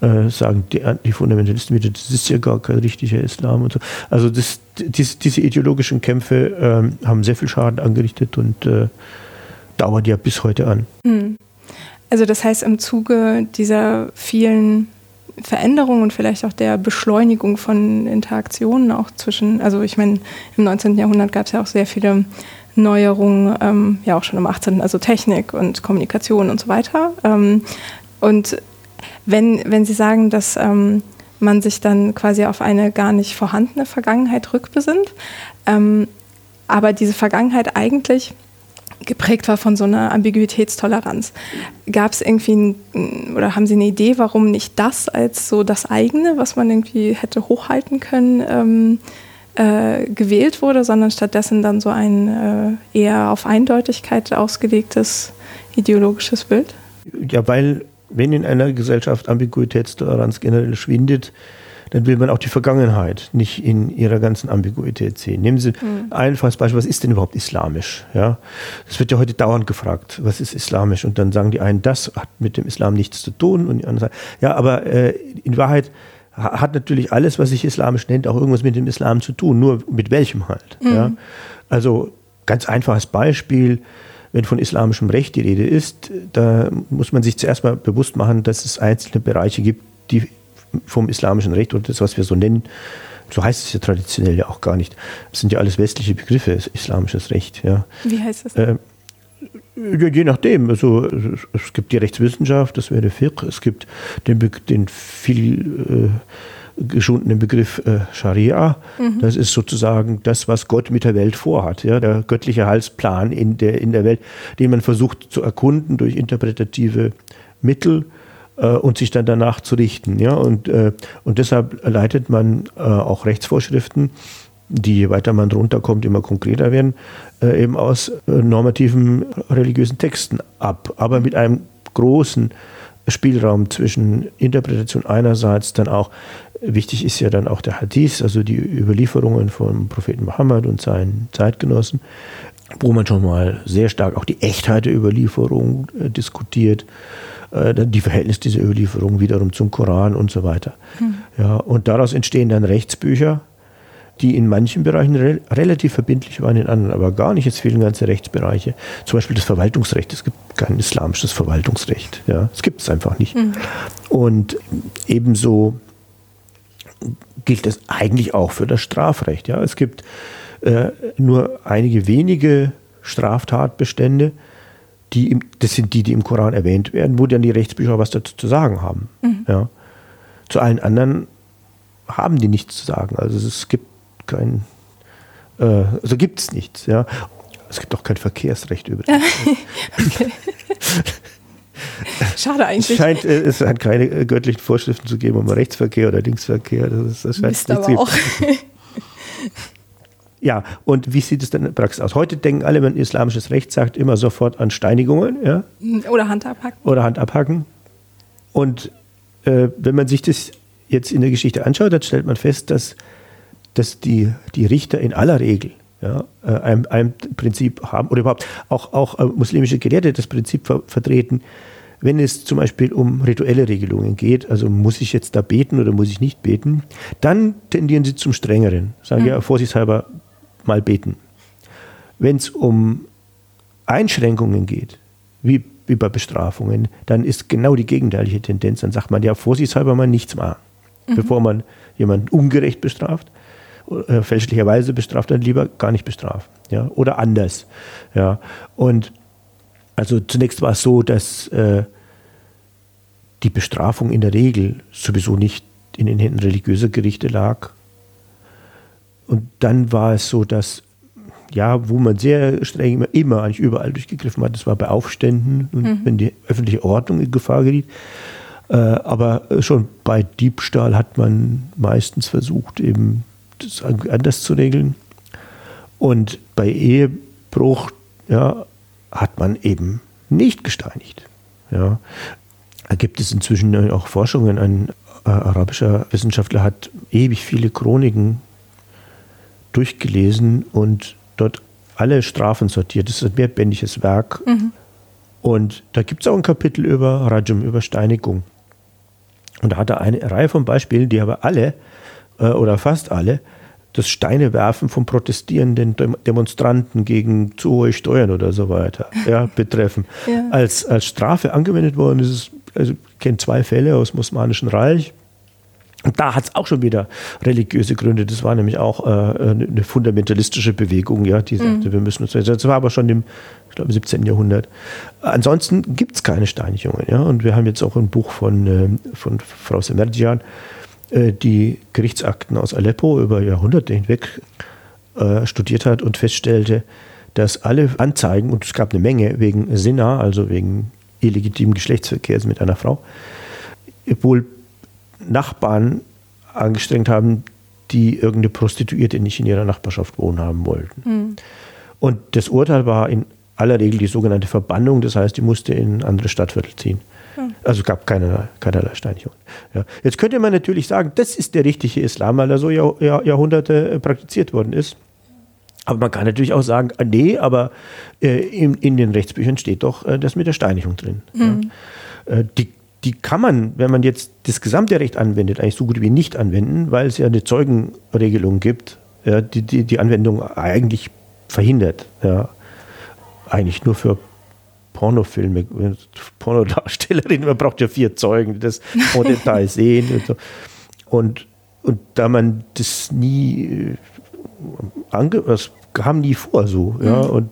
äh, sagen die, die, Fundamentalisten wieder, das ist ja gar kein richtiger Islam und so. Also das, dies, diese ideologischen Kämpfe ähm, haben sehr viel Schaden angerichtet und äh, dauern ja bis heute an. Hm. Also das heißt, im Zuge dieser vielen Veränderung und vielleicht auch der Beschleunigung von Interaktionen auch zwischen, also ich meine, im 19. Jahrhundert gab es ja auch sehr viele Neuerungen, ähm, ja auch schon im 18., also Technik und Kommunikation und so weiter. Ähm, und wenn, wenn Sie sagen, dass ähm, man sich dann quasi auf eine gar nicht vorhandene Vergangenheit rückbesinnt, ähm, aber diese Vergangenheit eigentlich geprägt war von so einer Ambiguitätstoleranz. Gab es irgendwie ein, oder haben Sie eine Idee, warum nicht das als so das eigene, was man irgendwie hätte hochhalten können, ähm, äh, gewählt wurde, sondern stattdessen dann so ein äh, eher auf Eindeutigkeit ausgelegtes ideologisches Bild? Ja, weil wenn in einer Gesellschaft Ambiguitätstoleranz generell schwindet, dann will man auch die Vergangenheit nicht in ihrer ganzen Ambiguität sehen. Nehmen Sie mhm. ein einfaches Beispiel, was ist denn überhaupt islamisch? Ja, das wird ja heute dauernd gefragt, was ist islamisch? Und dann sagen die einen, das hat mit dem Islam nichts zu tun und die anderen sagen, ja, aber äh, in Wahrheit hat natürlich alles, was sich islamisch nennt, auch irgendwas mit dem Islam zu tun, nur mit welchem halt. Mhm. Ja? Also ganz einfaches Beispiel, wenn von islamischem Recht die Rede ist, da muss man sich zuerst mal bewusst machen, dass es einzelne Bereiche gibt, die vom islamischen Recht oder das, was wir so nennen, so heißt es ja traditionell ja auch gar nicht. Das sind ja alles westliche Begriffe, islamisches Recht. Ja. Wie heißt das? Äh, je nachdem. Also es gibt die Rechtswissenschaft, das wäre Fiqh, es gibt den, den viel äh, geschundenen Begriff äh, Scharia. Mhm. Das ist sozusagen das, was Gott mit der Welt vorhat. Ja? Der göttliche Halsplan in der, in der Welt, den man versucht zu erkunden durch interpretative Mittel und sich dann danach zu richten. Ja? Und, äh, und deshalb leitet man äh, auch Rechtsvorschriften, die je weiter man drunter kommt, immer konkreter werden, äh, eben aus äh, normativen religiösen Texten ab, aber mit einem großen Spielraum zwischen Interpretation einerseits, dann auch, wichtig ist ja dann auch der Hadith, also die Überlieferungen vom Propheten Muhammad und seinen Zeitgenossen, wo man schon mal sehr stark auch die Echtheit der Überlieferung äh, diskutiert äh, die Verhältnisse dieser Überlieferung wiederum zum Koran und so weiter. Hm. Ja, und daraus entstehen dann Rechtsbücher, die in manchen Bereichen re relativ verbindlich waren, in anderen aber gar nicht. Es fehlen ganze Rechtsbereiche. Zum Beispiel das Verwaltungsrecht. Es gibt kein islamisches Verwaltungsrecht. Ja, es gibt es einfach nicht. Mhm. Und ebenso gilt das eigentlich auch für das Strafrecht. Ja, es gibt äh, nur einige wenige Straftatbestände, die im, das sind die, die im Koran erwähnt werden, wo dann die Rechtsbücher was dazu zu sagen haben. Mhm. Ja. Zu allen anderen haben die nichts zu sagen. Also es gibt kein, äh, also gibt es nichts. Ja. Es gibt auch kein Verkehrsrecht übrigens. Schade eigentlich. Es scheint, äh, es scheint keine äh, göttlichen Vorschriften zu geben um Rechtsverkehr oder Linksverkehr. Das, ist, das scheint Mist nicht aber auch. Ja, und wie sieht es denn in der Praxis aus? Heute denken alle, wenn islamisches Recht sagt, immer sofort an Steinigungen. Ja? Oder Hand abhacken. Oder Hand abhacken. Und äh, wenn man sich das jetzt in der Geschichte anschaut, dann stellt man fest, dass, dass die, die Richter in aller Regel ja, äh, ein, ein Prinzip haben, oder überhaupt auch, auch äh, muslimische Gelehrte das Prinzip ver vertreten, wenn es zum Beispiel um rituelle Regelungen geht, also muss ich jetzt da beten oder muss ich nicht beten, dann tendieren sie zum Strengeren. Sagen mhm. ja vorsichtshalber, mal beten. Wenn es um Einschränkungen geht, wie, bei Bestrafungen, dann ist genau die gegenteilige Tendenz. Dann sagt man ja vorsichtshalber mal nichts machen, mhm. bevor man jemanden ungerecht bestraft, äh, fälschlicherweise bestraft, dann lieber gar nicht bestrafen. Ja? Oder anders. Ja? Und also zunächst war es so, dass äh, die Bestrafung in der Regel sowieso nicht in den Händen religiöser Gerichte lag, und dann war es so, dass, ja, wo man sehr streng immer, immer eigentlich überall durchgegriffen hat, das war bei Aufständen und mhm. wenn die öffentliche Ordnung in Gefahr geriet. Äh, aber schon bei Diebstahl hat man meistens versucht, eben das anders zu regeln. Und bei Ehebruch ja, hat man eben nicht gesteinigt. Ja. Da gibt es inzwischen auch Forschungen. Ein äh, arabischer Wissenschaftler hat ewig viele Chroniken durchgelesen und dort alle Strafen sortiert. Das ist ein mehrbändiges Werk. Mhm. Und da gibt es auch ein Kapitel über Rajam, über Steinigung. Und da hat er eine Reihe von Beispielen, die aber alle äh, oder fast alle das Steinewerfen von protestierenden Demonstranten gegen zu hohe Steuern oder so weiter ja, betreffen. Ja. Als, als Strafe angewendet worden ist es, also ich kenne zwei Fälle aus dem Osmanischen Reich. Und da hat es auch schon wieder religiöse Gründe. Das war nämlich auch äh, eine fundamentalistische Bewegung, ja, die sagte, mhm. wir müssen uns. Das war aber schon im, ich glaube, 17. Jahrhundert. Ansonsten gibt es keine Steinigungen, ja. Und wir haben jetzt auch ein Buch von, äh, von Frau Semerjian, äh, die Gerichtsakten aus Aleppo über Jahrhunderte hinweg äh, studiert hat und feststellte, dass alle Anzeigen, und es gab eine Menge wegen Sinna, also wegen illegitimen Geschlechtsverkehrs mit einer Frau, wohl Nachbarn angestrengt haben, die irgendeine Prostituierte nicht in ihrer Nachbarschaft wohnen haben wollten. Mhm. Und das Urteil war in aller Regel die sogenannte Verbannung, das heißt, die musste in ein anderes Stadtviertel ziehen. Mhm. Also gab keine, keinerlei Steinigung. Ja. Jetzt könnte man natürlich sagen, das ist der richtige Islam, weil er so Jahr, Jahr, Jahrhunderte äh, praktiziert worden ist. Aber man kann natürlich auch sagen, ah, nee, aber äh, in, in, den Rechtsbüchern steht doch äh, das mit der Steinigung drin. Mhm. Ja. Äh, die die kann man, wenn man jetzt das gesamte Recht anwendet, eigentlich so gut wie nicht anwenden, weil es ja eine Zeugenregelung gibt, ja, die, die die Anwendung eigentlich verhindert. Ja. Eigentlich nur für Pornofilme, Pornodarstellerinnen, man braucht ja vier Zeugen, die das en Detail sehen. Und, so. und, und da man das nie äh, ange das kam nie vor so, ja, mhm. und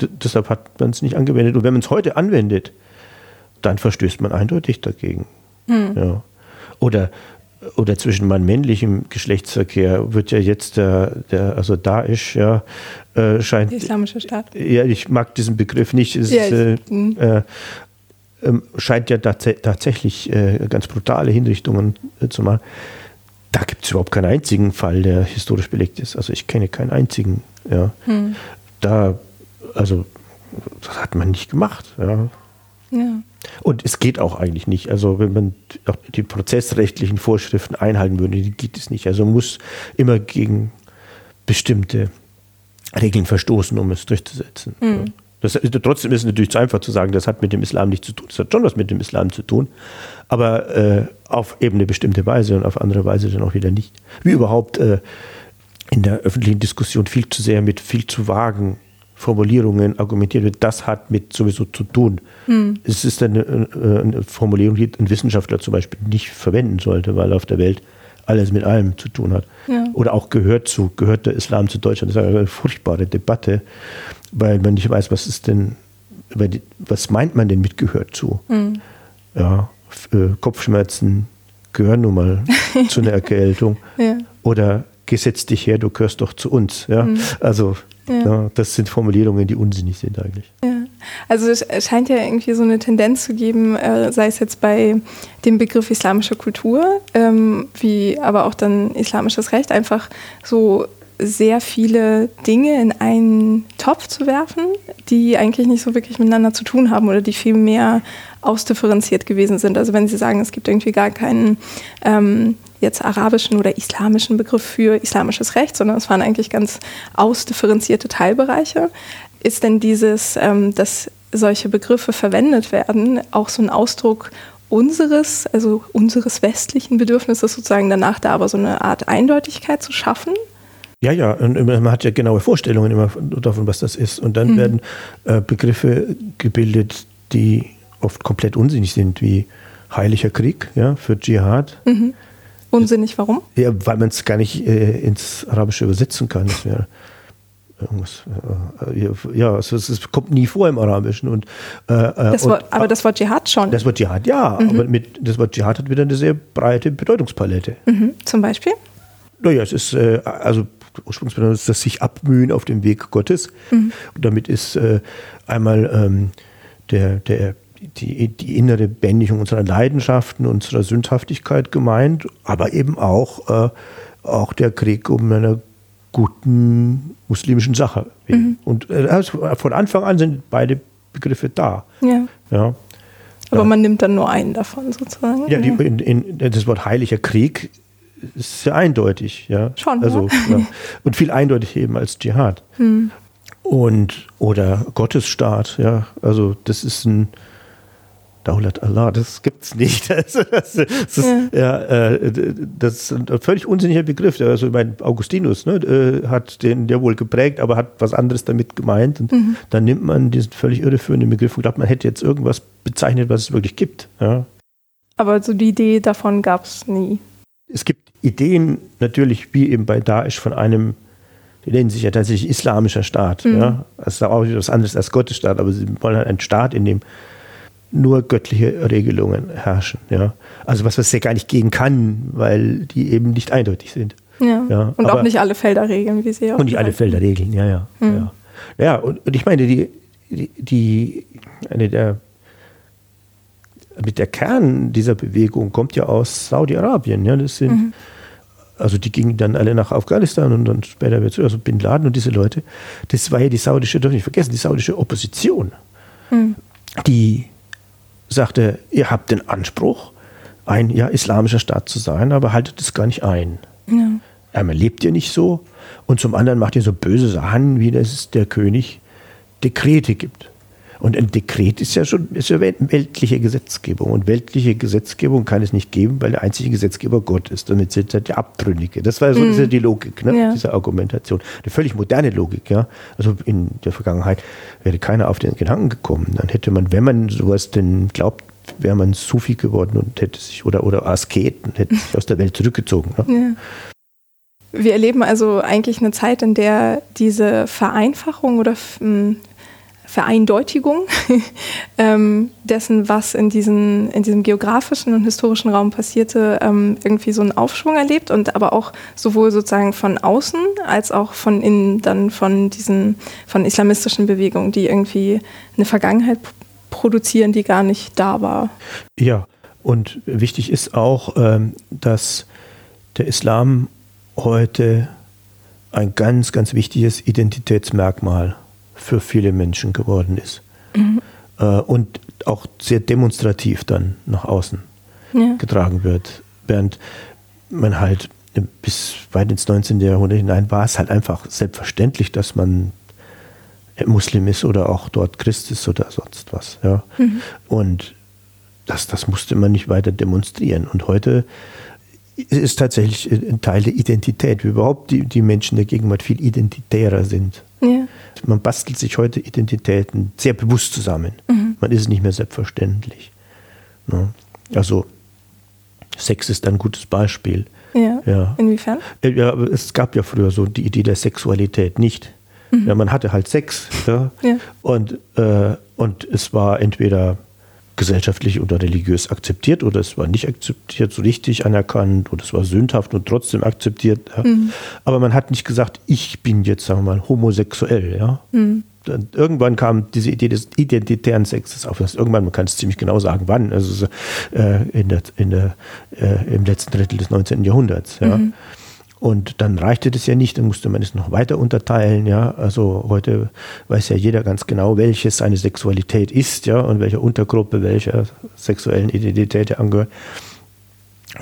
deshalb hat man es nicht angewendet. Und wenn man es heute anwendet, dann verstößt man eindeutig dagegen. Hm. Ja. Oder, oder zwischen Mann männlichem Geschlechtsverkehr wird ja jetzt der, der also Daesh ja äh, scheint. Der Islamische Staat. Ja, ich mag diesen Begriff nicht. Es ja, äh, hm. äh, ähm, scheint ja tats tatsächlich äh, ganz brutale Hinrichtungen äh, zu machen. Da gibt es überhaupt keinen einzigen Fall, der historisch belegt ist. Also ich kenne keinen einzigen. Ja. Hm. Da, also das hat man nicht gemacht. Ja. Ja. Und es geht auch eigentlich nicht. Also wenn man die prozessrechtlichen Vorschriften einhalten würde, die geht es nicht. Also man muss immer gegen bestimmte Regeln verstoßen, um es durchzusetzen. Mhm. Das, trotzdem ist es natürlich zu einfach zu sagen, das hat mit dem Islam nichts zu tun. Das hat schon was mit dem Islam zu tun, aber äh, auf eben eine bestimmte Weise und auf andere Weise dann auch wieder nicht. Wie überhaupt äh, in der öffentlichen Diskussion viel zu sehr mit viel zu vagen Formulierungen argumentiert wird, das hat mit sowieso zu tun. Hm. Es ist eine, äh, eine, Formulierung, die ein Wissenschaftler zum Beispiel nicht verwenden sollte, weil auf der Welt alles mit allem zu tun hat. Ja. Oder auch gehört zu, gehört der Islam zu Deutschland. Das ist eine furchtbare Debatte, weil man nicht weiß, was ist denn, was meint man denn mit gehört zu? Hm. Ja, äh, Kopfschmerzen gehören nun mal zu einer Erkältung. Ja. Oder gesetz dich her, du gehörst doch zu uns. Ja? Mhm. Also ja. das sind Formulierungen, die unsinnig sind eigentlich. Ja. Also es scheint ja irgendwie so eine Tendenz zu geben, äh, sei es jetzt bei dem Begriff islamische Kultur, ähm, wie aber auch dann islamisches Recht, einfach so sehr viele Dinge in einen Topf zu werfen, die eigentlich nicht so wirklich miteinander zu tun haben oder die viel mehr ausdifferenziert gewesen sind. Also wenn Sie sagen, es gibt irgendwie gar keinen ähm, jetzt arabischen oder islamischen Begriff für islamisches Recht, sondern es waren eigentlich ganz ausdifferenzierte Teilbereiche. Ist denn dieses, ähm, dass solche Begriffe verwendet werden, auch so ein Ausdruck unseres, also unseres westlichen Bedürfnisses sozusagen danach da aber so eine Art Eindeutigkeit zu schaffen? Ja, ja, und man hat ja genaue Vorstellungen immer davon, was das ist. Und dann mhm. werden äh, Begriffe gebildet, die oft komplett unsinnig sind, wie heiliger Krieg ja, für Dschihad. Mhm. Unsinnig, warum? Ja, weil man es gar nicht äh, ins Arabische übersetzen kann. Das wäre irgendwas. Äh, ja, es, es, kommt nie vor im Arabischen. Und, äh, äh das Wort, und, aber das Wort Dschihad schon. Das Wort Dschihad, ja. Mhm. Aber mit, das Wort Dschihad hat wieder eine sehr breite Bedeutungspalette. Mhm. Zum Beispiel? Naja, es ist, äh, also Ursprungsbedeutung ist das sich abmühen auf dem Weg Gottes. Mhm. Und damit ist äh, einmal ähm, der, der die, die innere Bändigung unserer Leidenschaften, unserer Sündhaftigkeit gemeint, aber eben auch, äh, auch der Krieg um eine guten muslimischen Sache. Mhm. Und äh, von Anfang an sind beide Begriffe da. Ja. ja. Aber man nimmt dann nur einen davon sozusagen. Ja, die, in, in, das Wort heiliger Krieg ist sehr eindeutig. Ja. Schon. Also, ja. Und viel eindeutig eben als Dschihad. Hm. Und, oder Gottesstaat, ja. Also das ist ein, Daulat Allah, das gibt's nicht. Das, das, das, ja. ja äh, das ist ein völlig unsinniger Begriff. Also mein Augustinus ne, äh, hat den der wohl geprägt, aber hat was anderes damit gemeint. Und mhm. dann nimmt man diesen völlig irreführenden Begriff und glaubt, man hätte jetzt irgendwas bezeichnet, was es wirklich gibt. Ja. Aber so die Idee davon gab es nie. es gibt Ideen natürlich, wie eben bei Daesh von einem, die nennen sich ja tatsächlich islamischer Staat. Mhm. Ja? Das ist auch etwas anderes als Gottesstaat, aber sie wollen halt einen Staat, in dem nur göttliche Regelungen herrschen. Ja? Also was, was er gar nicht gehen kann, weil die eben nicht eindeutig sind. Ja. ja und auch nicht alle Felder regeln, wie sie auch. Und nicht alle Felder regeln, ja, ja. Mhm. Ja, ja und, und ich meine, die, die, die, eine der mit der Kern dieser Bewegung kommt ja aus Saudi-Arabien. Ja, das sind, mhm. also die gingen dann alle nach Afghanistan und dann später wird also Bin Laden und diese Leute. Das war ja die saudische, darf nicht vergessen, die saudische Opposition, mhm. die sagte, ihr habt den Anspruch, ein ja, islamischer Staat zu sein, aber haltet es gar nicht ein. Ja. Einmal lebt ihr nicht so und zum anderen macht ihr so böse Sachen, wie das der König Dekrete gibt. Und ein Dekret ist ja schon ist ja weltliche Gesetzgebung. Und weltliche Gesetzgebung kann es nicht geben, weil der einzige Gesetzgeber Gott ist. Damit sind halt die Abtrünnige. Das war so mm. die Logik ne, ja. dieser Argumentation. Eine völlig moderne Logik. Ja? Also in der Vergangenheit wäre keiner auf den Gedanken gekommen. Dann hätte man, wenn man sowas denn glaubt, wäre man Sufi geworden und hätte sich, oder, oder Asket und hätte sich aus der Welt zurückgezogen. Ne? Ja. Wir erleben also eigentlich eine Zeit, in der diese Vereinfachung oder Vereindeutigung ähm, dessen, was in, diesen, in diesem geografischen und historischen Raum passierte, ähm, irgendwie so einen Aufschwung erlebt und aber auch sowohl sozusagen von außen als auch von innen dann von diesen von islamistischen Bewegungen, die irgendwie eine Vergangenheit produzieren, die gar nicht da war. Ja, und wichtig ist auch, ähm, dass der Islam heute ein ganz, ganz wichtiges Identitätsmerkmal für viele Menschen geworden ist. Mhm. Äh, und auch sehr demonstrativ dann nach außen ja. getragen wird. Während man halt bis weit ins 19. Jahrhundert hinein war es halt einfach selbstverständlich, dass man Muslim ist oder auch dort Christ ist oder sonst was. Ja. Mhm. Und das, das musste man nicht weiter demonstrieren. Und heute ist tatsächlich ein Teil der Identität, wie überhaupt die, die Menschen der Gegenwart viel identitärer sind. Ja. Man bastelt sich heute Identitäten sehr bewusst zusammen. Mhm. Man ist nicht mehr selbstverständlich. Ne? Also Sex ist ein gutes Beispiel. Ja. ja. Inwiefern? Äh, ja, es gab ja früher so die Idee der Sexualität nicht. Mhm. Ja, man hatte halt Sex ja? ja. Und, äh, und es war entweder gesellschaftlich oder religiös akzeptiert oder es war nicht akzeptiert, so richtig anerkannt oder es war sündhaft und trotzdem akzeptiert. Ja. Mhm. Aber man hat nicht gesagt, ich bin jetzt, sagen wir mal, homosexuell. Ja. Mhm. irgendwann kam diese Idee des identitären Sexes auf. Das irgendwann, man kann es ziemlich genau sagen, wann. Also äh, in der, in der, äh, im letzten Drittel des 19. Jahrhunderts. Ja. Mhm. Und dann reichte das ja nicht, dann musste man es noch weiter unterteilen, ja. Also heute weiß ja jeder ganz genau, welches seine Sexualität ist, ja, und welche Untergruppe welcher sexuellen Identität er angehört.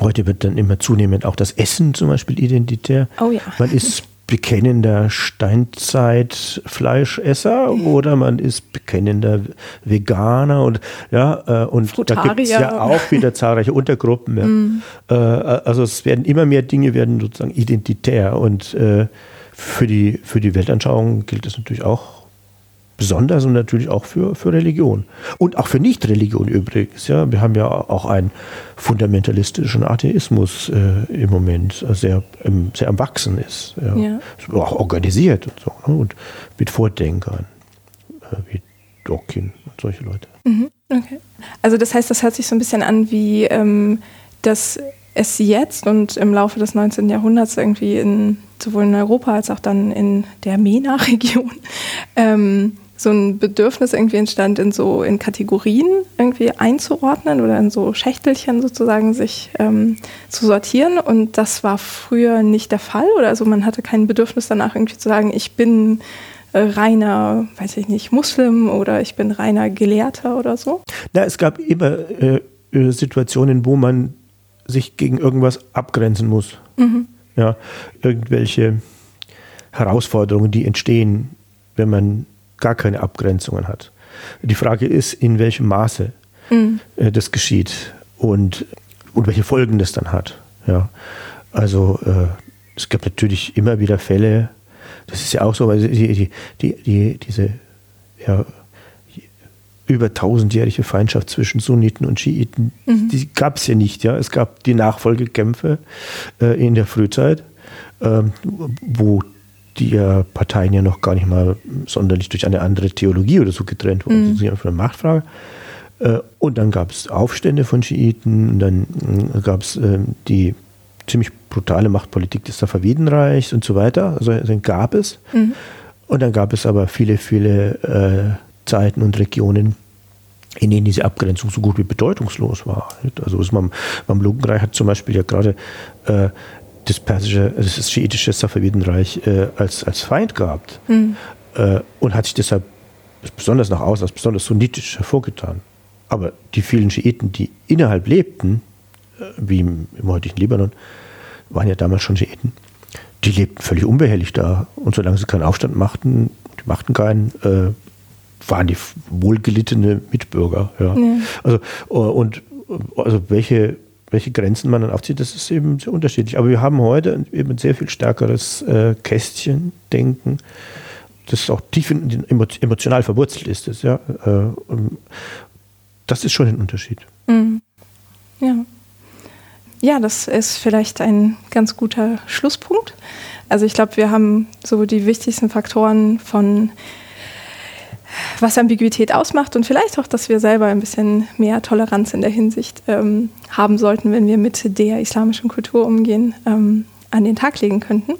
Heute wird dann immer zunehmend auch das Essen zum Beispiel identitär. Oh ja. Man ist bekennender Steinzeitfleischesser oder man ist bekennender Veganer und ja äh, und Frutarier. da gibt es ja auch wieder zahlreiche Untergruppen. Ja. Mm. Äh, also es werden immer mehr Dinge werden sozusagen identitär und äh, für die für die Weltanschauung gilt das natürlich auch besonders und natürlich auch für, für Religion. Und auch für Nicht-Religion übrigens. Ja. Wir haben ja auch einen fundamentalistischen Atheismus äh, im Moment, der sehr, ähm, sehr am Wachsen ist. Ja. ja. Auch organisiert und so. Ne. Und mit Vordenkern äh, wie Dawkins und solche Leute. Mhm. Okay. Also das heißt, das hört sich so ein bisschen an wie ähm, dass es jetzt und im Laufe des 19. Jahrhunderts irgendwie in, sowohl in Europa als auch dann in der MENA-Region ähm, so ein Bedürfnis irgendwie entstand, in so in Kategorien irgendwie einzuordnen oder in so Schächtelchen sozusagen sich ähm, zu sortieren. Und das war früher nicht der Fall. Oder also man hatte kein Bedürfnis danach irgendwie zu sagen, ich bin äh, reiner, weiß ich nicht, Muslim oder ich bin reiner Gelehrter oder so. Na, es gab immer äh, äh Situationen, wo man sich gegen irgendwas abgrenzen muss. Mhm. Ja, irgendwelche Herausforderungen, die entstehen, wenn man gar keine Abgrenzungen hat. Die Frage ist, in welchem Maße mhm. äh, das geschieht und, und welche Folgen das dann hat. Ja. Also äh, es gibt natürlich immer wieder Fälle, das ist ja auch so, weil die, die, die, die diese ja, über tausendjährige Feindschaft zwischen Sunniten und Schiiten, mhm. die gab es ja nicht. Ja? Es gab die Nachfolgekämpfe äh, in der Frühzeit, äh, wo die äh, Parteien ja noch gar nicht mal sonderlich durch eine andere Theologie oder so getrennt wurden. Mhm. Das ist einfach eine Machtfrage. Äh, und dann gab es Aufstände von Schiiten, und dann äh, gab es ähm, die ziemlich brutale Machtpolitik des Safavidenreichs und so weiter. Also dann gab es. Mhm. Und dann gab es aber viele, viele äh, Zeiten und Regionen, in denen diese Abgrenzung so gut wie bedeutungslos war. Also das Mamlukenreich hat zum Beispiel ja gerade äh, das persische, das schiitische Safavidenreich äh, als, als Feind gehabt mhm. äh, und hat sich deshalb besonders nach außen als besonders sunnitisch hervorgetan. Aber die vielen Schiiten, die innerhalb lebten, äh, wie im, im heutigen Libanon, waren ja damals schon Schiiten. Die lebten völlig unbehelligt da. Und solange sie keinen Aufstand machten, die machten keinen, äh, waren die wohlgelittene Mitbürger. Ja. ja. Also, äh, und also welche, welche Grenzen man dann aufzieht, das ist eben sehr unterschiedlich. Aber wir haben heute eben ein sehr viel stärkeres äh, Kästchen-Denken, das auch tief in, emotional verwurzelt ist. Das, ja. Äh, das ist schon ein Unterschied. Mhm. Ja. Ja, das ist vielleicht ein ganz guter Schlusspunkt. Also ich glaube, wir haben so die wichtigsten Faktoren von was Ambiguität ausmacht und vielleicht auch, dass wir selber ein bisschen mehr Toleranz in der Hinsicht ähm, haben sollten, wenn wir mit der islamischen Kultur umgehen, ähm, an den Tag legen könnten.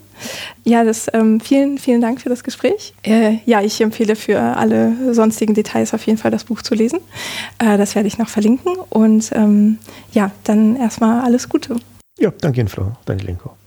Ja, das, ähm, vielen, vielen Dank für das Gespräch. Äh, ja, ich empfehle für alle sonstigen Details auf jeden Fall das Buch zu lesen. Äh, das werde ich noch verlinken. Und ähm, ja, dann erstmal alles Gute. Ja, danke Ihnen, Frau Danilenko.